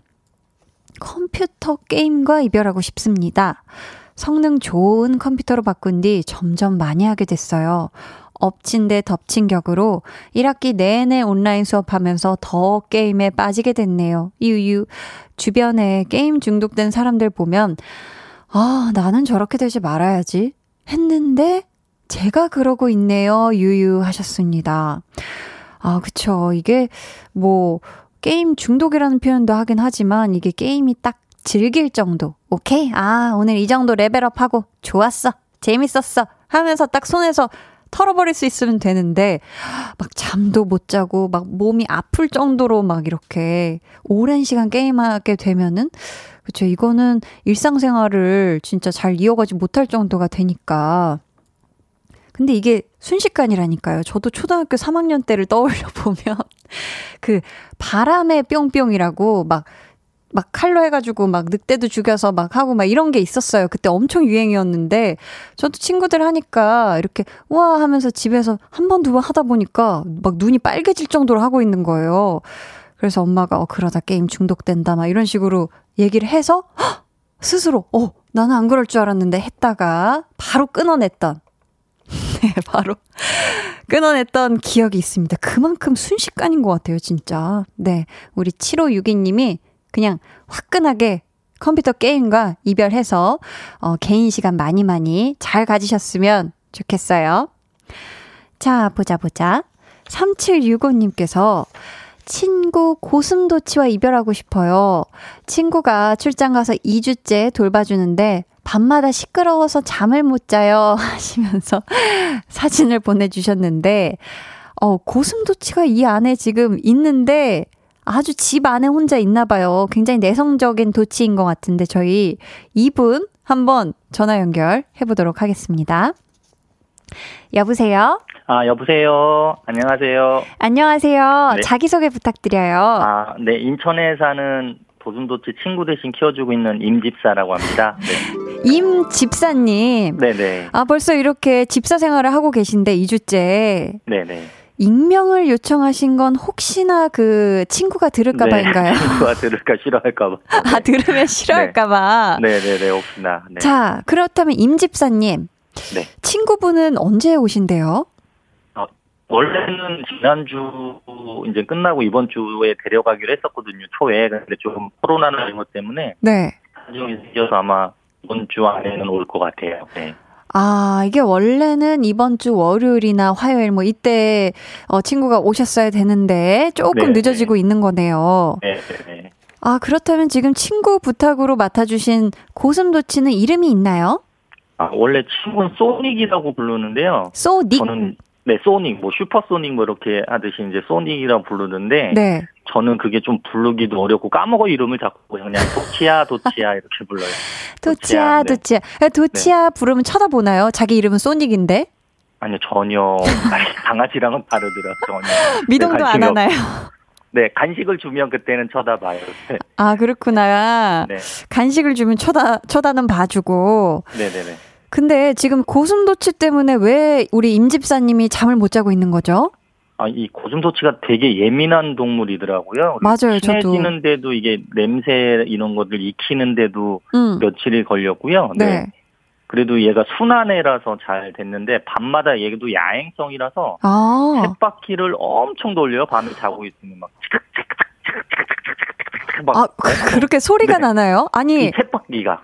컴퓨터 게임과 이별하고 싶습니다. 성능 좋은 컴퓨터로 바꾼 뒤 점점 많이 하게 됐어요. 엎친 데 덮친 격으로 1학기 내내 온라인 수업하면서 더 게임에 빠지게 됐네요. 유유. 주변에 게임 중독된 사람들 보면, 아, 나는 저렇게 되지 말아야지. 했는데, 제가 그러고 있네요. 유유 하셨습니다. 아, 그쵸. 이게, 뭐, 게임 중독이라는 표현도 하긴 하지만, 이게 게임이 딱 즐길 정도. 오케이? 아, 오늘 이 정도 레벨업하고, 좋았어. 재밌었어. 하면서 딱 손에서 털어버릴 수 있으면 되는데, 막 잠도 못 자고, 막 몸이 아플 정도로 막 이렇게 오랜 시간 게임하게 되면은, 그쵸, 이거는 일상생활을 진짜 잘 이어가지 못할 정도가 되니까. 근데 이게 순식간이라니까요. 저도 초등학교 3학년 때를 떠올려 보면, [laughs] 그 바람의 뿅뿅이라고 막 막 칼로 해가지고 막 늑대도 죽여서 막 하고 막 이런 게 있었어요. 그때 엄청 유행이었는데 저도 친구들 하니까 이렇게 와 하면서 집에서 한 번 두 번 하다 보니까 막 눈이 빨개질 정도로 하고 있는 거예요. 그래서 엄마가 어 그러다 게임 중독된다 막 이런 식으로 얘기를 해서 헉! 스스로 어 나는 안 그럴 줄 알았는데 했다가 바로 끊어냈던 [laughs] 네 바로 끊어냈던 기억이 있습니다. 그만큼 순식간인 것 같아요, 진짜. 네. 우리 7562님이 그냥 화끈하게 컴퓨터 게임과 이별해서 어, 개인 시간 많이 많이 잘 가지셨으면 좋겠어요. 자, 보자 보자. 3765님께서 친구 고슴도치와 이별하고 싶어요. 친구가 출장 가서 2주째 돌봐주는데 밤마다 시끄러워서 잠을 못 자요 [laughs] 하시면서 사진을 보내주셨는데 어, 고슴도치가 이 안에 지금 있는데 아주 집 안에 혼자 있나 봐요. 굉장히 내성적인 도치인 것 같은데 저희 이분 한번 전화 연결해 보도록 하겠습니다. 여보세요? 아, 여보세요. 안녕하세요. 안녕하세요. 네. 자기소개 부탁드려요. 아, 네. 인천에 사는 도순도치 친구 대신 키워주고 있는 임집사라고 합니다. 네. [laughs] 임 집사님. 네네. 아, 벌써 이렇게 집사 생활을 하고 계신데 2주째. 네네. 익명을 요청하신 건 혹시나 그 친구가 들을까봐인가요? 네, [laughs] 친구가 들을까 싫어할까봐. 아, 들으면 싫어할까봐. 네네네, 혹시나. 네. 자, 그렇다면 임 집사님. 네. 친구분은 언제 오신대요? 어, 원래는 지난주 이제 끝나고 이번 주에 데려가기로 했었거든요, 초에. 근데 좀 코로나나 이런 것 때문에 네. 사정이 생겨서 아마 이번 주 안에는 올 것 같아요. 네. 아, 이게 원래는 이번 주 월요일이나 화요일 뭐 이때 어, 친구가 오셨어야 되는데 조금 네, 늦어지고 있는 거네요. 네네네. 아, 그렇다면 지금 친구 부탁으로 맡아주신 고슴도치는 이름이 있나요? 아, 원래 친구는 소닉이라고 부르는데요. 소닉. 저는 네 소닉 뭐 슈퍼소닉 뭐 이렇게 하듯이 이제 소닉이라고 부르는데 네. 저는 그게 좀 부르기도 어렵고 까먹어 이름을 자꾸 그냥 도치야 도치야 이렇게 불러요. 도치야, 네. 도치야. 아, 도치야 부르면 쳐다보나요? 자기 이름은 소닉인데? 아니요 전혀 [laughs] 강아지랑은 다르더라 전혀. [laughs] 미동도 네, 안 하나요? 네 간식을 주면 그때는 쳐다봐요. 네, 아, 그렇구나. 네, 간식을 주면 쳐다, 쳐다는 봐주고. 네, 네. 네. 근데 지금 고슴도치 때문에 왜 우리 임집사님이 잠을 못 자고 있는 거죠? 아, 이 고슴도치가 되게 예민한 동물이더라고요. 맞아요, 저도. 친해지는데도 이게 냄새 이런 것들 익히는데도 음. 며칠이 걸렸고요. 네. 그래도 얘가 순한애라서 잘 됐는데 밤마다 얘도 야행성이라서 아. 쳇바퀴를 엄청 돌려요. 밤에 자고 있으면 막막 아, 그- 그렇게 소리가 네. 나나요? 아니, 이 쳇바퀴가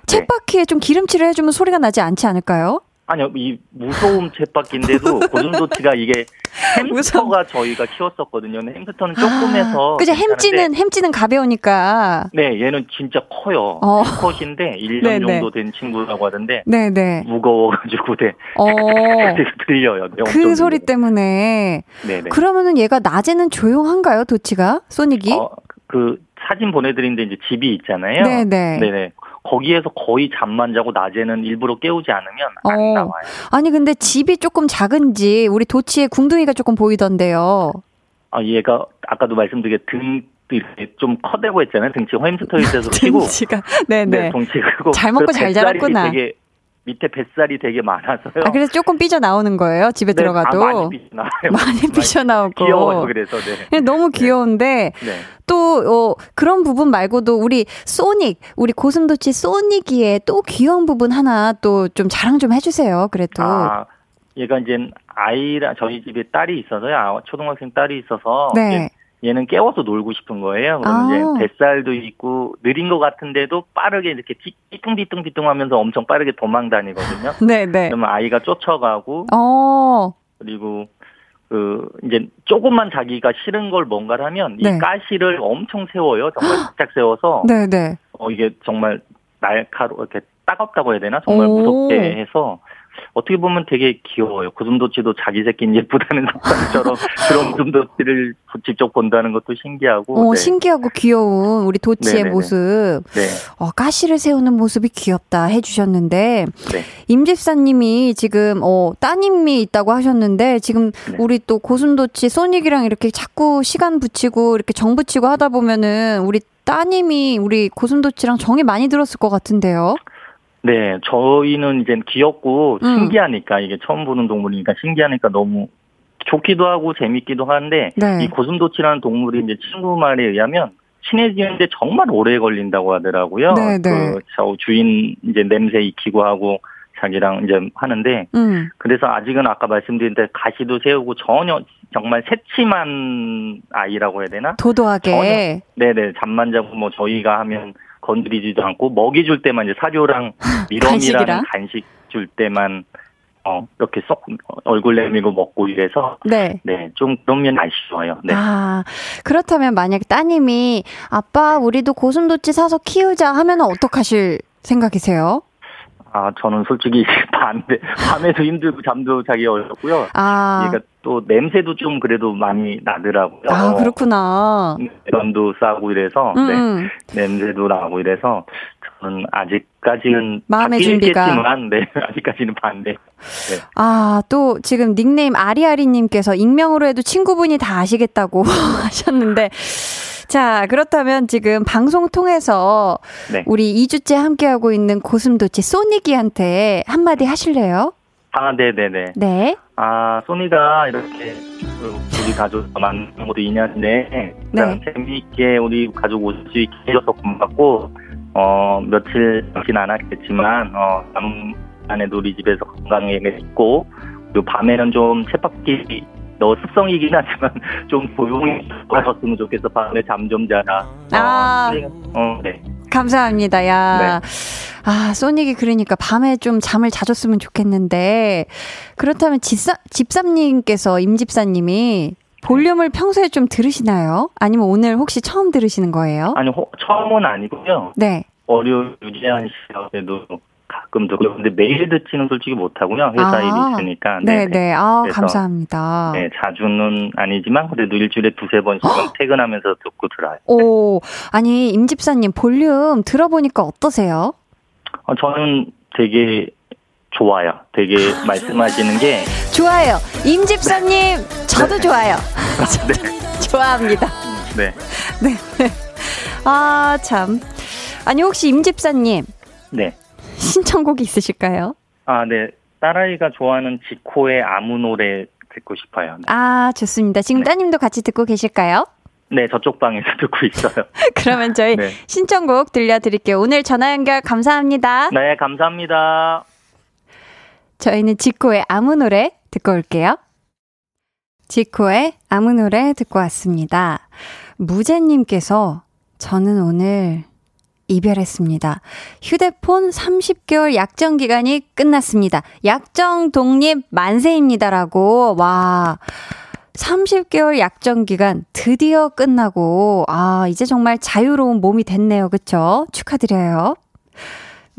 네. 좀 기름칠을 해주면 소리가 나지 않지 않을까요? 아니요 이 무서움 쳇바퀴인데도 [laughs] 고슴도치가 이게 햄스터가 저희가 키웠었거든요. 근데 햄스터는 조금 해서 아, 그죠? 햄찌는, 햄찌는 가벼우니까. 네 얘는 진짜 커요. 어. 컷인데 1년 네, 네. 정도 된 친구라고 하던데 네네. 무거워가지고 네. 어. [laughs] 들려요. 네, 그 소리. 때문에. 네네. 그러면은 얘가 낮에는 조용한가요, 도치가? 소닉이? 어, 그 사진 보내드린데 이제 집이 있잖아요. 네네. 네네. 거기에서 거의 잠만 자고 낮에는 일부러 깨우지 않으면 안 어. 나와요. 아니, 근데 집이 조금 작은지, 우리 도치의 궁둥이가 조금 보이던데요. 아 얘가 아까도 말씀드린 등 이렇게 좀 커대고 했잖아요. 등치 햄스터 있어서 키고 등치가. 네네. 네, 덩치 크고 잘 먹고 그 잘 자랐구나. 되게 밑에 뱃살이 되게 많아서요. 아, 그래서 조금 삐져 나오는 거예요, 집에 네, 들어가도. 아, 많이 삐져나와요. 많이 삐져나오고. 귀여워요. 그래서 네. 그냥 너무 귀여운데, 네. 또, 어, 그런 부분 말고도 우리 소닉, 우리 고슴도치 소닉이의 또 귀여운 부분 하나 또 좀 자랑 좀 해주세요, 그래도. 아 얘가 이제 아이라 저희 집에 딸이 있어서요. 아, 초등학생 딸이 있어서 네. 얘는 깨워서 놀고 싶은 거예요. 그럼 아. 이제 뱃살도 있고 느린 것 같은데도 빠르게 이렇게 띠뚱띠뚱띠뚱 하면서 엄청 빠르게 도망 다니거든요. 네네. [laughs] 그러면 아이가 쫓아가고 어, 그리고 그 이제 조금만 자기가 싫은 걸 뭔가를 하면 네. 이 가시를 엄청 세워요. 정말 쫙 세워서 네네. 어 이게 정말 날카로 이렇게 따갑다고 해야 되나 정말 오. 무섭게 해서 어떻게 보면 되게 귀여워요. 고슴도치도 자기 새끼는 예쁘다는 [laughs] 사람처럼 그런 고슴도치를 직접 본다는 것도 신기하고. 어, 네. 신기하고 귀여운 우리 도치의 네네네. 모습. 네. 어, 가시를 세우는 모습이 귀엽다 해주셨는데, 네. 임집사님이 지금, 어, 따님이 있다고 하셨는데, 지금 네. 우리 또 고슴도치 소닉이랑 이렇게 자꾸 시간 붙이고, 이렇게 정 붙이고 하다 보면은, 우리 따님이 우리 고슴도치랑 정이 많이 들었을 것 같은데요. 네, 저희는 이제 귀엽고 음. 신기하니까 이게 처음 보는 동물이니까 신기하니까 너무 좋기도 하고 재밌기도 한데 네. 이 고슴도치라는 동물이 이제 친구 말에 의하면 친해지는데 정말 오래 걸린다고 하더라고요. 네, 네. 그, 저 주인 이제 냄새 익히고 하고 자기랑 이제 하는데 음. 그래서 아직은 아까 말씀드린 대 가시도 세우고 전혀 정말 새침한 아이라고 해야 되나? 도도하게. 네네 잠만 자고 뭐 저희가 하면 건드리지도 않고 먹이 줄 때만 이제 사료랑 [laughs] 간식이랑? 간식 줄 때만 어 이렇게 쏙 얼굴 내밀고 먹고 이래서 네. 네 좀 그런 면이 아쉬워요. 네. 아, 그렇다면 만약에 따님이 아빠, 우리도 고슴도치 사서 키우자 하면 어떡하실 생각이세요? 아 저는 솔직히 [laughs] 반대 밤에도 힘들고 잠도 자기 어렵고요. 아, 얘가 또 냄새도 좀 그래도 많이 나더라고요. 아, 그렇구나. 면도 싸고 이래서 음, 네. 음. 냄새도 나고 이래서 저는 아직까지는 마음의 준비가. 네 [laughs] 아직까지는 반대. 아, 또 지금 닉네임 아리아리님께서 익명으로 해도 친구분이 다 아시겠다고 [laughs] 하셨는데, 자, 그렇다면 지금 방송 통해서 네. 우리 2주째 함께하고 있는 고슴도치 소니기한테 한마디 하실래요? 아 네네네. 네. 아 소니가 이렇게 우리 가족 만난 것도 2년인데 네. 재미있게 우리 가족 올수 있게 해줘서 고맙고 어 며칠 지진 않았겠지만 어 남한에도 우리 집에서 건강하게 있고 그리고 밤에는 좀 쳇바퀴 너 습성이긴 하지만 [laughs] 좀 조용히 걸었으면 좋겠어 밤에 잠 좀 자라 아. 어, 네. 감사합니다. 야. 아, 소닉이 그러니까 밤에 좀 잠을 자줬으면 좋겠는데, 그렇다면 집사, 집사님께서, 임집사님이 볼륨을 평소에 좀 들으시나요? 아니면 오늘 혹시 처음 들으시는 거예요? 아니 호- 처음은 아니고요 네. 월요 유재한 씨한테도 가끔 듣고 근데 매일 듣지는 솔직히 못하고요 회사 아. 일이 있으니까 네, 네. 아, 그래서, 감사합니다. 네, 자주는 아니지만 그래도 일주일에 두세 번씩은 퇴근하면서 듣고 들어요. 오, 아니, 임집사님 볼륨 들어보니까 어떠세요? 어, 저는 되게 좋아요. 되게 말씀하시는 게 좋아요. 임 집사님, 저도 좋아요. 좋아합니다. 네. 아, 참. 아니, 혹시 임 집사님, 네. 신청곡이 있으실까요? 아, 네. 딸아이가 좋아하는 지코의 아무 노래 듣고 싶어요. 네, 아, 좋습니다. 지금 네. 따님도 같이 듣고 계실까요? 네, 저쪽 방에서 [laughs] 듣고 있어요. [laughs] 그러면 저희 네. 신청곡 들려드릴게요. 오늘 전화 연결 감사합니다. 네, 감사합니다. 저희는 지코의 아무 노래 듣고 올게요. 지코의 아무 노래 듣고 왔습니다. 무제님께서 저는 오늘 이별했습니다. 휴대폰 30개월 약정 기간이 끝났습니다. 약정 독립 만세입니다라고. 와. 30개월 약정 기간 드디어 끝나고 아, 이제 정말 자유로운 몸이 됐네요. 그쵸? 축하드려요.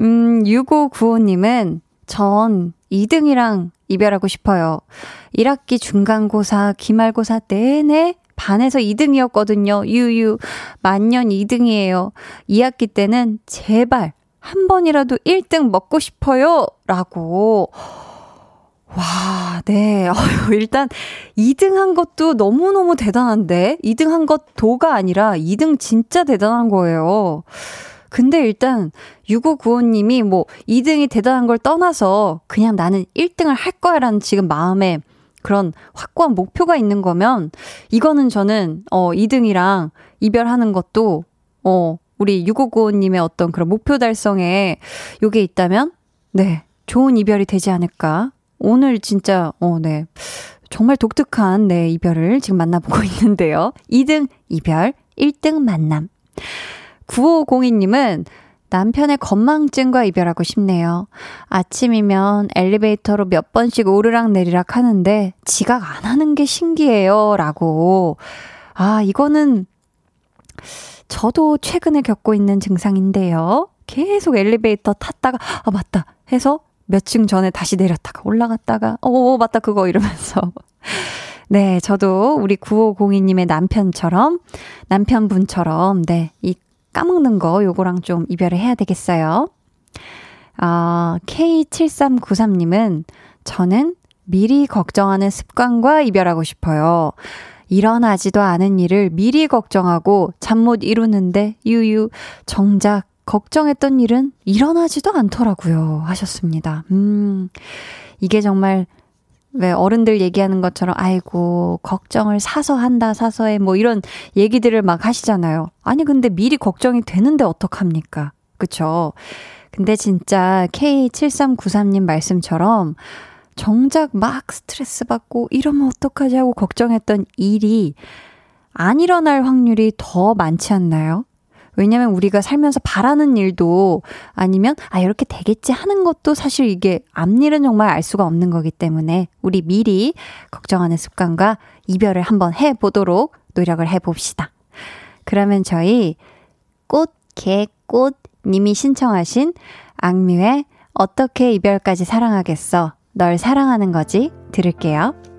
음, 6595님은 전 2등이랑 이별하고 싶어요. 1학기 중간고사, 기말고사 내내 반에서 2등이었거든요. 유유. 만년 2등이에요. 2학기 때는 제발 한 번이라도 1등 먹고 싶어요. 라고. 와, 네. [laughs] 어휴, 일단 2등 한 것도 너무너무 대단한데? 2등 한 것 도가 아니라 2등 진짜 대단한 거예요. 근데 일단 6595님이 뭐 2등이 대단한 걸 떠나서 그냥 나는 1등을 할 거야 라는 지금 마음에 그런 확고한 목표가 있는 거면 이거는 저는 어 2등이랑 이별하는 것도 어 우리 6595님의 어떤 그런 목표 달성에 요게 있다면 네 좋은 이별이 되지 않을까. 오늘 진짜 어 네 정말 독특한 네 이별을 지금 만나보고 [laughs] 있는데요. 2등 이별 1등 만남. 9502님은 남편의 건망증과 이별하고 싶네요. 아침이면 엘리베이터로 몇 번씩 오르락 내리락 하는데 지각 안 하는 게 신기해요. 라고. 아, 이거는 저도 최근에 겪고 있는 증상인데요. 계속 엘리베이터 탔다가, 아, 맞다. 해서 몇 층 전에 다시 내렸다가 올라갔다가, 어, 맞다. 그거 이러면서. [laughs] 네, 저도 우리 9502님의 남편처럼, 남편분처럼, 네, 이 까먹는 거 요거랑 좀 이별을 해야 되겠어요. 아, K7393님은 저는 미리 걱정하는 습관과 이별하고 싶어요. 일어나지도 않은 일을 미리 걱정하고 잠 못 이루는데 유유 정작 걱정했던 일은 일어나지도 않더라고요. 하셨습니다. 음. 이게 정말 왜 어른들 얘기하는 것처럼 아이고 걱정을 사서 한다 사서 해 뭐 이런 얘기들을 막 하시잖아요. 아니 근데 미리 걱정이 되는데 어떡합니까? 그쵸? 근데 진짜 K7393님 말씀처럼 정작 막 스트레스 받고 이러면 어떡하지 하고 걱정했던 일이 안 일어날 확률이 더 많지 않나요? 왜냐면 우리가 살면서 바라는 일도 아니면 아 이렇게 되겠지 하는 것도 사실 이게 앞일은 정말 알 수가 없는 거기 때문에 우리 미리 걱정하는 습관과 이별을 한번 해 보도록 노력을 해 봅시다. 그러면 저희 꽃, 개, 꽃 님이 신청하신 악뮤의 어떻게 이별까지 사랑하겠어 널 사랑하는 거지 들을게요.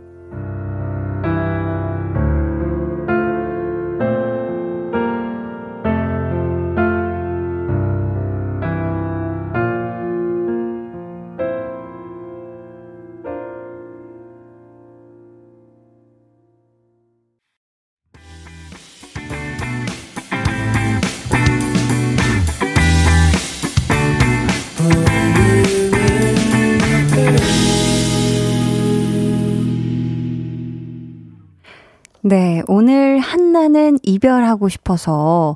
네, 오늘 한나는 이별하고 싶어서,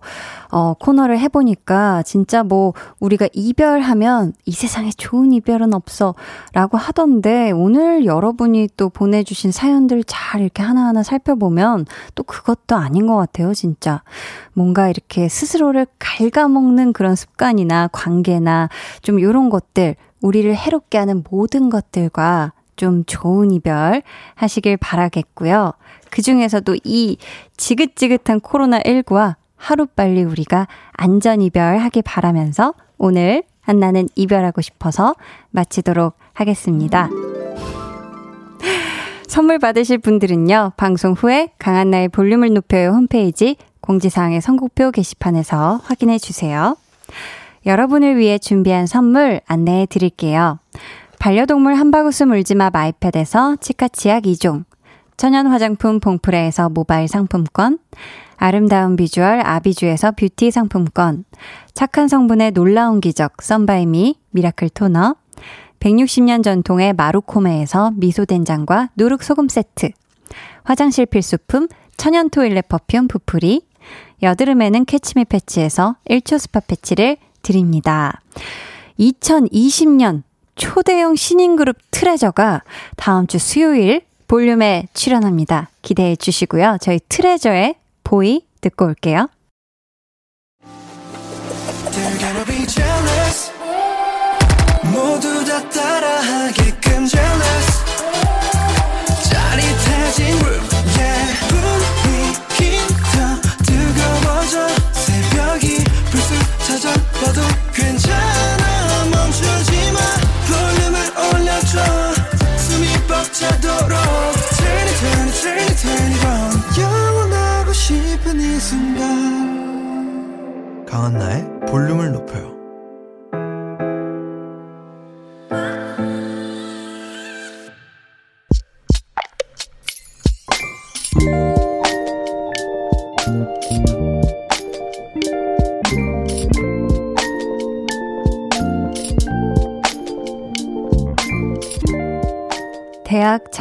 어, 코너를 해보니까, 진짜 뭐, 우리가 이별하면 이 세상에 좋은 이별은 없어. 라고 하던데, 오늘 여러분이 또 보내주신 사연들 잘 이렇게 하나하나 살펴보면, 또 그것도 아닌 것 같아요, 진짜. 뭔가 이렇게 스스로를 갉아먹는 그런 습관이나 관계나, 좀 요런 것들, 우리를 해롭게 하는 모든 것들과 좀 좋은 이별 하시길 바라겠고요. 그 중에서도 이 지긋지긋한 코로나19와 하루빨리 우리가 안전 이별하길 바라면서 오늘 한나는 이별하고 싶어서 마치도록 하겠습니다. 선물 받으실 분들은요, 방송 후에 강한나의 볼륨을 높여요 홈페이지 공지사항의 선곡표 게시판에서 확인해 주세요. 여러분을 위해 준비한 선물 안내해 드릴게요. 반려동물 한바구스 물지마 마이패드에서 치카치약 2종, 천연 화장품 봉프레에서 모바일 상품권, 아름다운 비주얼 아비주에서 뷰티 상품권, 착한 성분의 놀라운 기적 썬바이미 미라클 토너, 160년 전통의 마루코메에서 미소된장과 누룩소금 세트. 화장실 필수품 천연 toilet perfume 부풀이. 여드름에는 캐치미 패치에서 1초 스파 패치를 드립니다. 2020년 초대형 신인 그룹 트레저가 다음 주 수요일 볼륨에 출연합니다. 기대해 주시고요. 저희 트레저의 보이 듣고 올게요.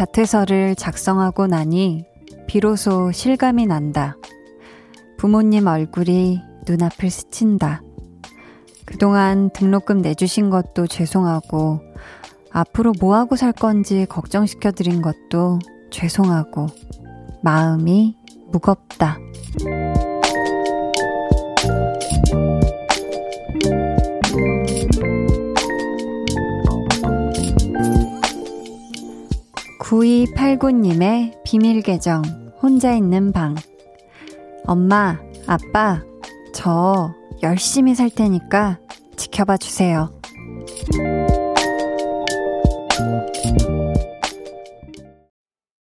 자퇴서를 작성하고 나니 비로소 실감이 난다. 부모님 얼굴이 눈앞을 스친다. 그동안 등록금 내주신 것도 죄송하고, 앞으로 뭐하고 살 건지 걱정시켜드린 것도 죄송하고, 마음이 무겁다. 구이팔구님의 비밀 계정, 혼자 있는 방. 엄마, 아빠, 저 열심히 살 테니까 지켜봐 주세요.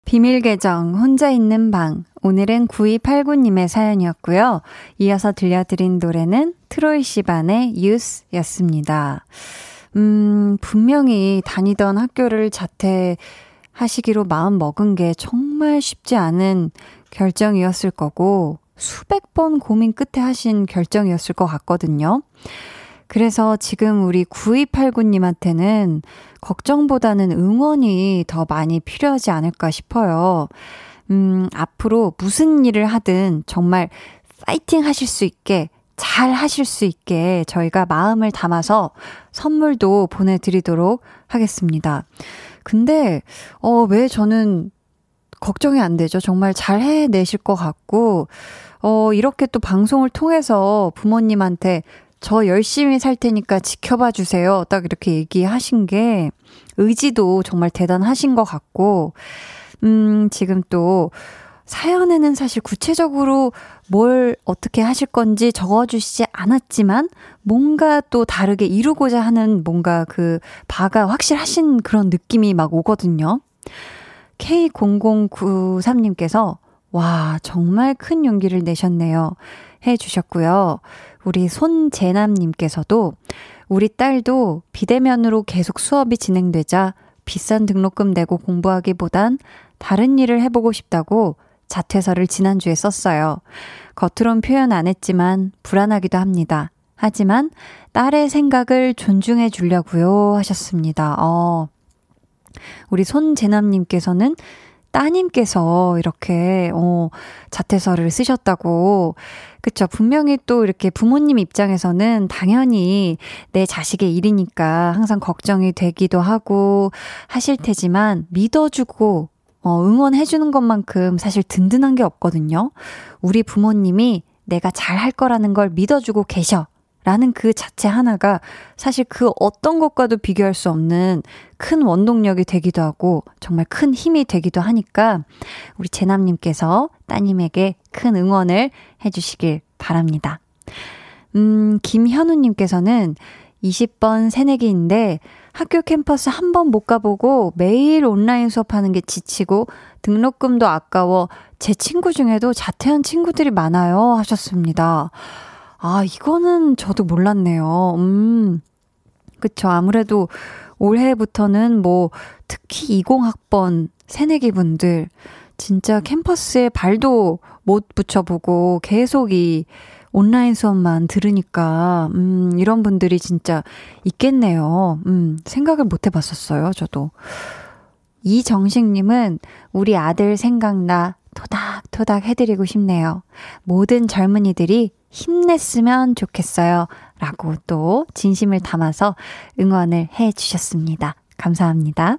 비밀 계정 혼자 있는 방 오늘은 9289님의 사연이었고요. 이어서 들려드린 노래는 트로이 시반의 유스 였습니다. 음, 분명히 다니던 학교를 자퇴 하시기로 마음 먹은 게 정말 쉽지 않은 결정이었을 거고 수백 번 고민 끝에 하신 결정이었을 것 같거든요. 그래서 지금 우리 9289님한테는 걱정보다는 응원이 더 많이 필요하지 않을까 싶어요. 음, 앞으로 무슨 일을 하든 정말 파이팅 하실 수 있게 잘 하실 수 있게 저희가 마음을 담아서 선물도 보내드리도록 하겠습니다. 근데, 어, 왜 저는 걱정이 안 되죠. 정말 잘 해내실 것 같고, 어, 이렇게 또 방송을 통해서 부모님한테 저 열심히 살 테니까 지켜봐 주세요. 딱 이렇게 얘기하신 게 의지도 정말 대단하신 것 같고, 음, 지금 또 사연에는 사실 구체적으로 뭘 어떻게 하실 건지 적어주시지 않았지만 뭔가 또 다르게 이루고자 하는 뭔가 그 바가 확실하신 그런 느낌이 막 오거든요. K0093님께서 와, 정말 큰 용기를 내셨네요. 해 주셨고요. 우리 손재남님께서도 우리 딸도 비대면으로 계속 수업이 진행되자 비싼 등록금 내고 공부하기보단 다른 일을 해보고 싶다고 자퇴서를 지난주에 썼어요. 겉으론 표현 안 했지만 불안하기도 합니다. 하지만 딸의 생각을 존중해 주려고요 하셨습니다. 어. 우리 손재남 님께서는 따님께서 이렇게, 어, 자퇴서를 쓰셨다고. 그쵸. 분명히 또 이렇게 부모님 입장에서는 당연히 내 자식의 일이니까 항상 걱정이 되기도 하고 하실 테지만 믿어주고, 어, 응원해주는 것만큼 사실 든든한 게 없거든요. 우리 부모님이 내가 잘 할 거라는 걸 믿어주고 계셔. 라는 그 자체 하나가 사실 그 어떤 것과도 비교할 수 없는 큰 원동력이 되기도 하고 정말 큰 힘이 되기도 하니까 우리 재남님께서 따님에게 큰 응원을 해주시길 바랍니다. 음, 김현우님께서는 20번 새내기인데 학교 캠퍼스 한 번 못 가보고 매일 온라인 수업하는 게 지치고 등록금도 아까워 제 친구 중에도 자퇴한 친구들이 많아요 하셨습니다. 아, 이거는 저도 몰랐네요. 음. 그쵸. 아무래도 올해부터는 뭐, 특히 20학번 새내기 분들, 진짜 캠퍼스에 발도 못 붙여보고 계속 이 온라인 수업만 들으니까, 음, 이런 분들이 진짜 있겠네요. 음, 생각을 못 해봤었어요, 저도. 이정식님은 우리 아들 생각나 토닥토닥 해드리고 싶네요. 모든 젊은이들이 힘냈으면 좋겠어요. 라고 또 진심을 담아서 응원을 해 주셨습니다. 감사합니다.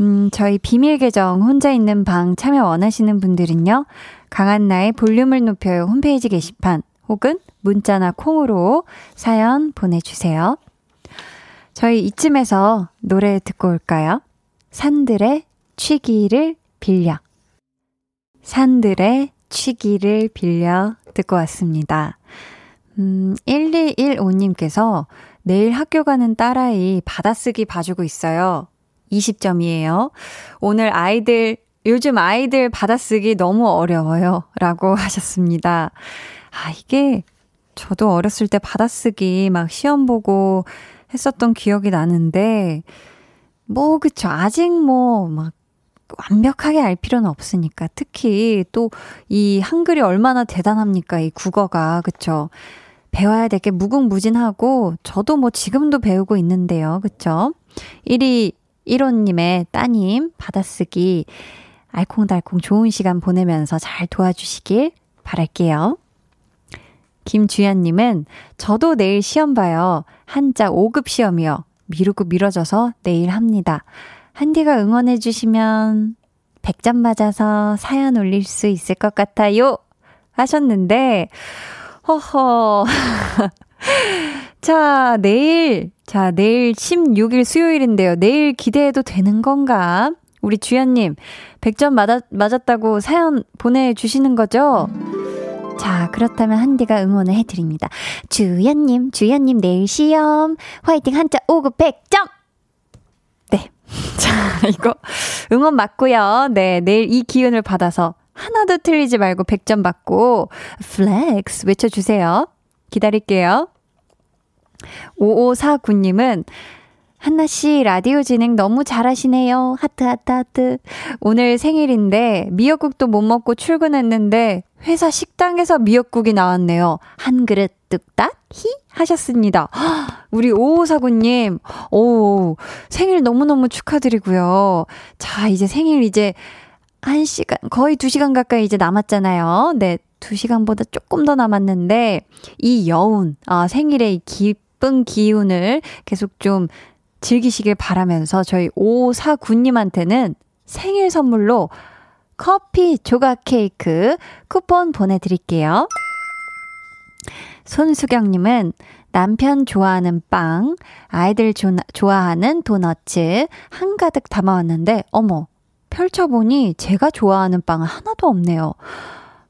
음, 저희 비밀 계정 혼자 있는 방 참여 원하시는 분들은요. 강한나의 볼륨을 높여요 홈페이지 게시판 혹은 문자나 콩으로 사연 보내주세요. 저희 이쯤에서 노래 듣고 올까요? 산들의 취기를 빌려. 산들의 취기를 빌려 듣고 왔습니다. 음, 1215님께서 내일 학교 가는 딸아이 받아쓰기 봐주고 있어요. 20점이에요. 오늘 아이들, 요즘 아이들 받아쓰기 너무 어려워요. 라고 [laughs] 하셨습니다. 아, 이게 저도 어렸을 때 받아쓰기 막 시험 보고 했었던 기억이 나는데, 뭐, 그쵸. 아직 뭐, 막, 완벽하게 알 필요는 없으니까. 특히 또 이 한글이 얼마나 대단합니까? 이 국어가. 그쵸. 배워야 될 게 무궁무진하고, 저도 뭐 지금도 배우고 있는데요. 그쵸? 1위 1호님의 따님 받아쓰기 알콩달콩 좋은 시간 보내면서 잘 도와주시길 바랄게요. 김주연님은 저도 내일 시험 봐요. 한자 5급 시험이요. 미루고 미뤄져서 내일 합니다. 한디가 응원해주시면 100점 맞아서 사연 올릴 수 있을 것 같아요. 하셨는데, 허허. [laughs] 자, 내일, 자, 내일 16일 수요일인데요. 내일 기대해도 되는 건가? 우리 주연님, 100점 맞았, 맞았다고 사연 보내주시는 거죠? 자, 그렇다면 한디가 응원을 해드립니다. 주연님, 주연님 내일 시험, 화이팅 한자 5급 100점! 네. [laughs] 자, 이거 응원 맞고요. 네, 내일 이 기운을 받아서 하나도 틀리지 말고 100점 받고, flex 외쳐주세요. 기다릴게요. 5549님은 한나씨, 라디오 진행 너무 잘하시네요. 하트, 하트, 하트. 오늘 생일인데, 미역국도 못 먹고 출근했는데, 회사 식당에서 미역국이 나왔네요. 한 그릇 뚝딱, 히? 하셨습니다. 우리 5549님, 오, 생일 너무너무 축하드리고요. 자, 이제 생일 이제, 한 시간, 거의 두 시간 가까이 이제 남았잖아요. 네, 두 시간보다 조금 더 남았는데, 이 여운, 아, 생일의 이 기쁜 기운을 계속 좀 즐기시길 바라면서 저희 5549님한테는 생일 선물로 커피 조각 케이크 쿠폰 보내드릴게요. 손수경님은 남편 좋아하는 빵, 아이들 조, 좋아하는 도너츠 한가득 담아왔는데, 어머, 펼쳐보니 제가 좋아하는 빵은 하나도 없네요.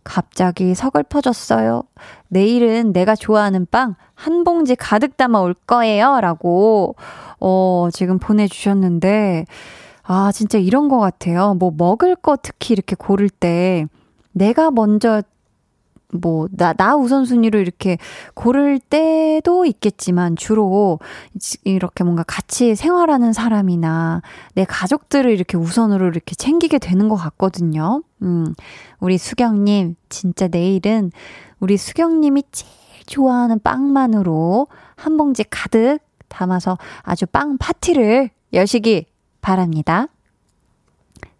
갑자기 서글퍼졌어요. 내일은 내가 좋아하는 빵 한 봉지 가득 담아 올 거예요. 라고, 어, 지금 보내주셨는데, 아, 진짜 이런 것 같아요. 뭐, 먹을 거 특히 이렇게 고를 때, 내가 먼저 뭐, 나, 나 우선순위로 이렇게 고를 때도 있겠지만 주로 이렇게 뭔가 같이 생활하는 사람이나 내 가족들을 이렇게 우선으로 이렇게 챙기게 되는 것 같거든요. 음, 우리 수경님, 진짜 내일은 우리 수경님이 제일 좋아하는 빵만으로 한 봉지 가득 담아서 아주 빵 파티를 여시기 바랍니다.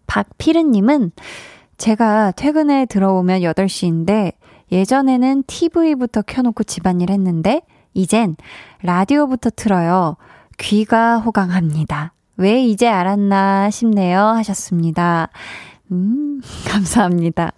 박피르님은 제가 퇴근에 들어오면 8시인데 예전에는 TV부터 켜놓고 집안일 했는데, 이젠 라디오부터 틀어요. 귀가 호강합니다. 왜 이제 알았나 싶네요. 하셨습니다. 음, [laughs] 감사합니다.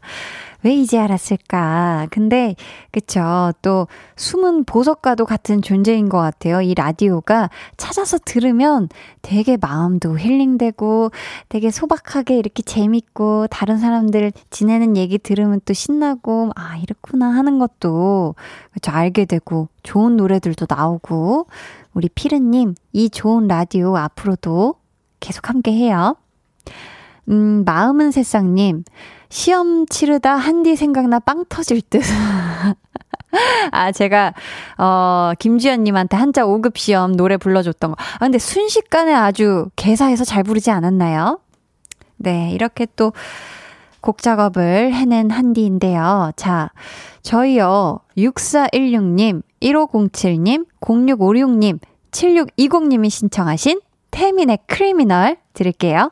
왜 이제 알았을까? 근데, 그쵸. 또, 숨은 보석과도 같은 존재인 것 같아요. 이 라디오가 찾아서 들으면 되게 마음도 힐링되고, 되게 소박하게 이렇게 재밌고, 다른 사람들 지내는 얘기 들으면 또 신나고, 아, 이렇구나 하는 것도, 그쵸. 알게 되고, 좋은 노래들도 나오고, 우리 피르님, 이 좋은 라디오 앞으로도 계속 함께 해요. 음, 마음은 새싹님, 시험 치르다 한디 생각나 빵 터질 듯. [laughs] 아, 제가, 어, 김주연님한테 한자 5급 시험 노래 불러줬던 거. 아, 근데 순식간에 아주 개사해서 잘 부르지 않았나요? 네, 이렇게 또, 곡 작업을 해낸 한디인데요. 자, 저희요, 6416님, 1507님, 0656님, 7620님이 신청하신 태민의 크리미널 들을게요.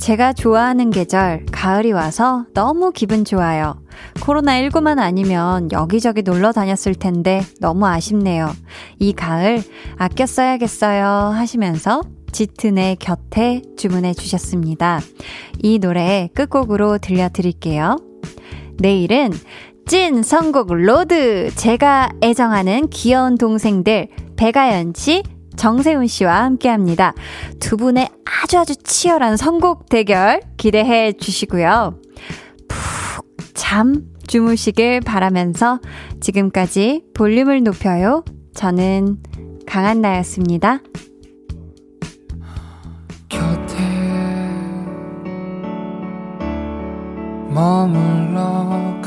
제가 좋아하는 계절, 가을이 와서 너무 기분 좋아요. 코로나19만 아니면 여기저기 놀러 다녔을 텐데 너무 아쉽네요. 이 가을 아껴 써야겠어요 하시면서 짙은의 곁에 주문해 주셨습니다. 이 노래 끝곡으로 들려드릴게요. 내일은 찐 선곡 로드! 제가 애정하는 귀여운 동생들 배가연 씨, 정세훈 씨와 함께 합니다. 두 분의 아주 아주 치열한 선곡 대결 기대해 주시고요. 푹 잠 주무시길 바라면서 지금까지 볼륨을 높여요. 저는 강한나였습니다. 곁에 머물러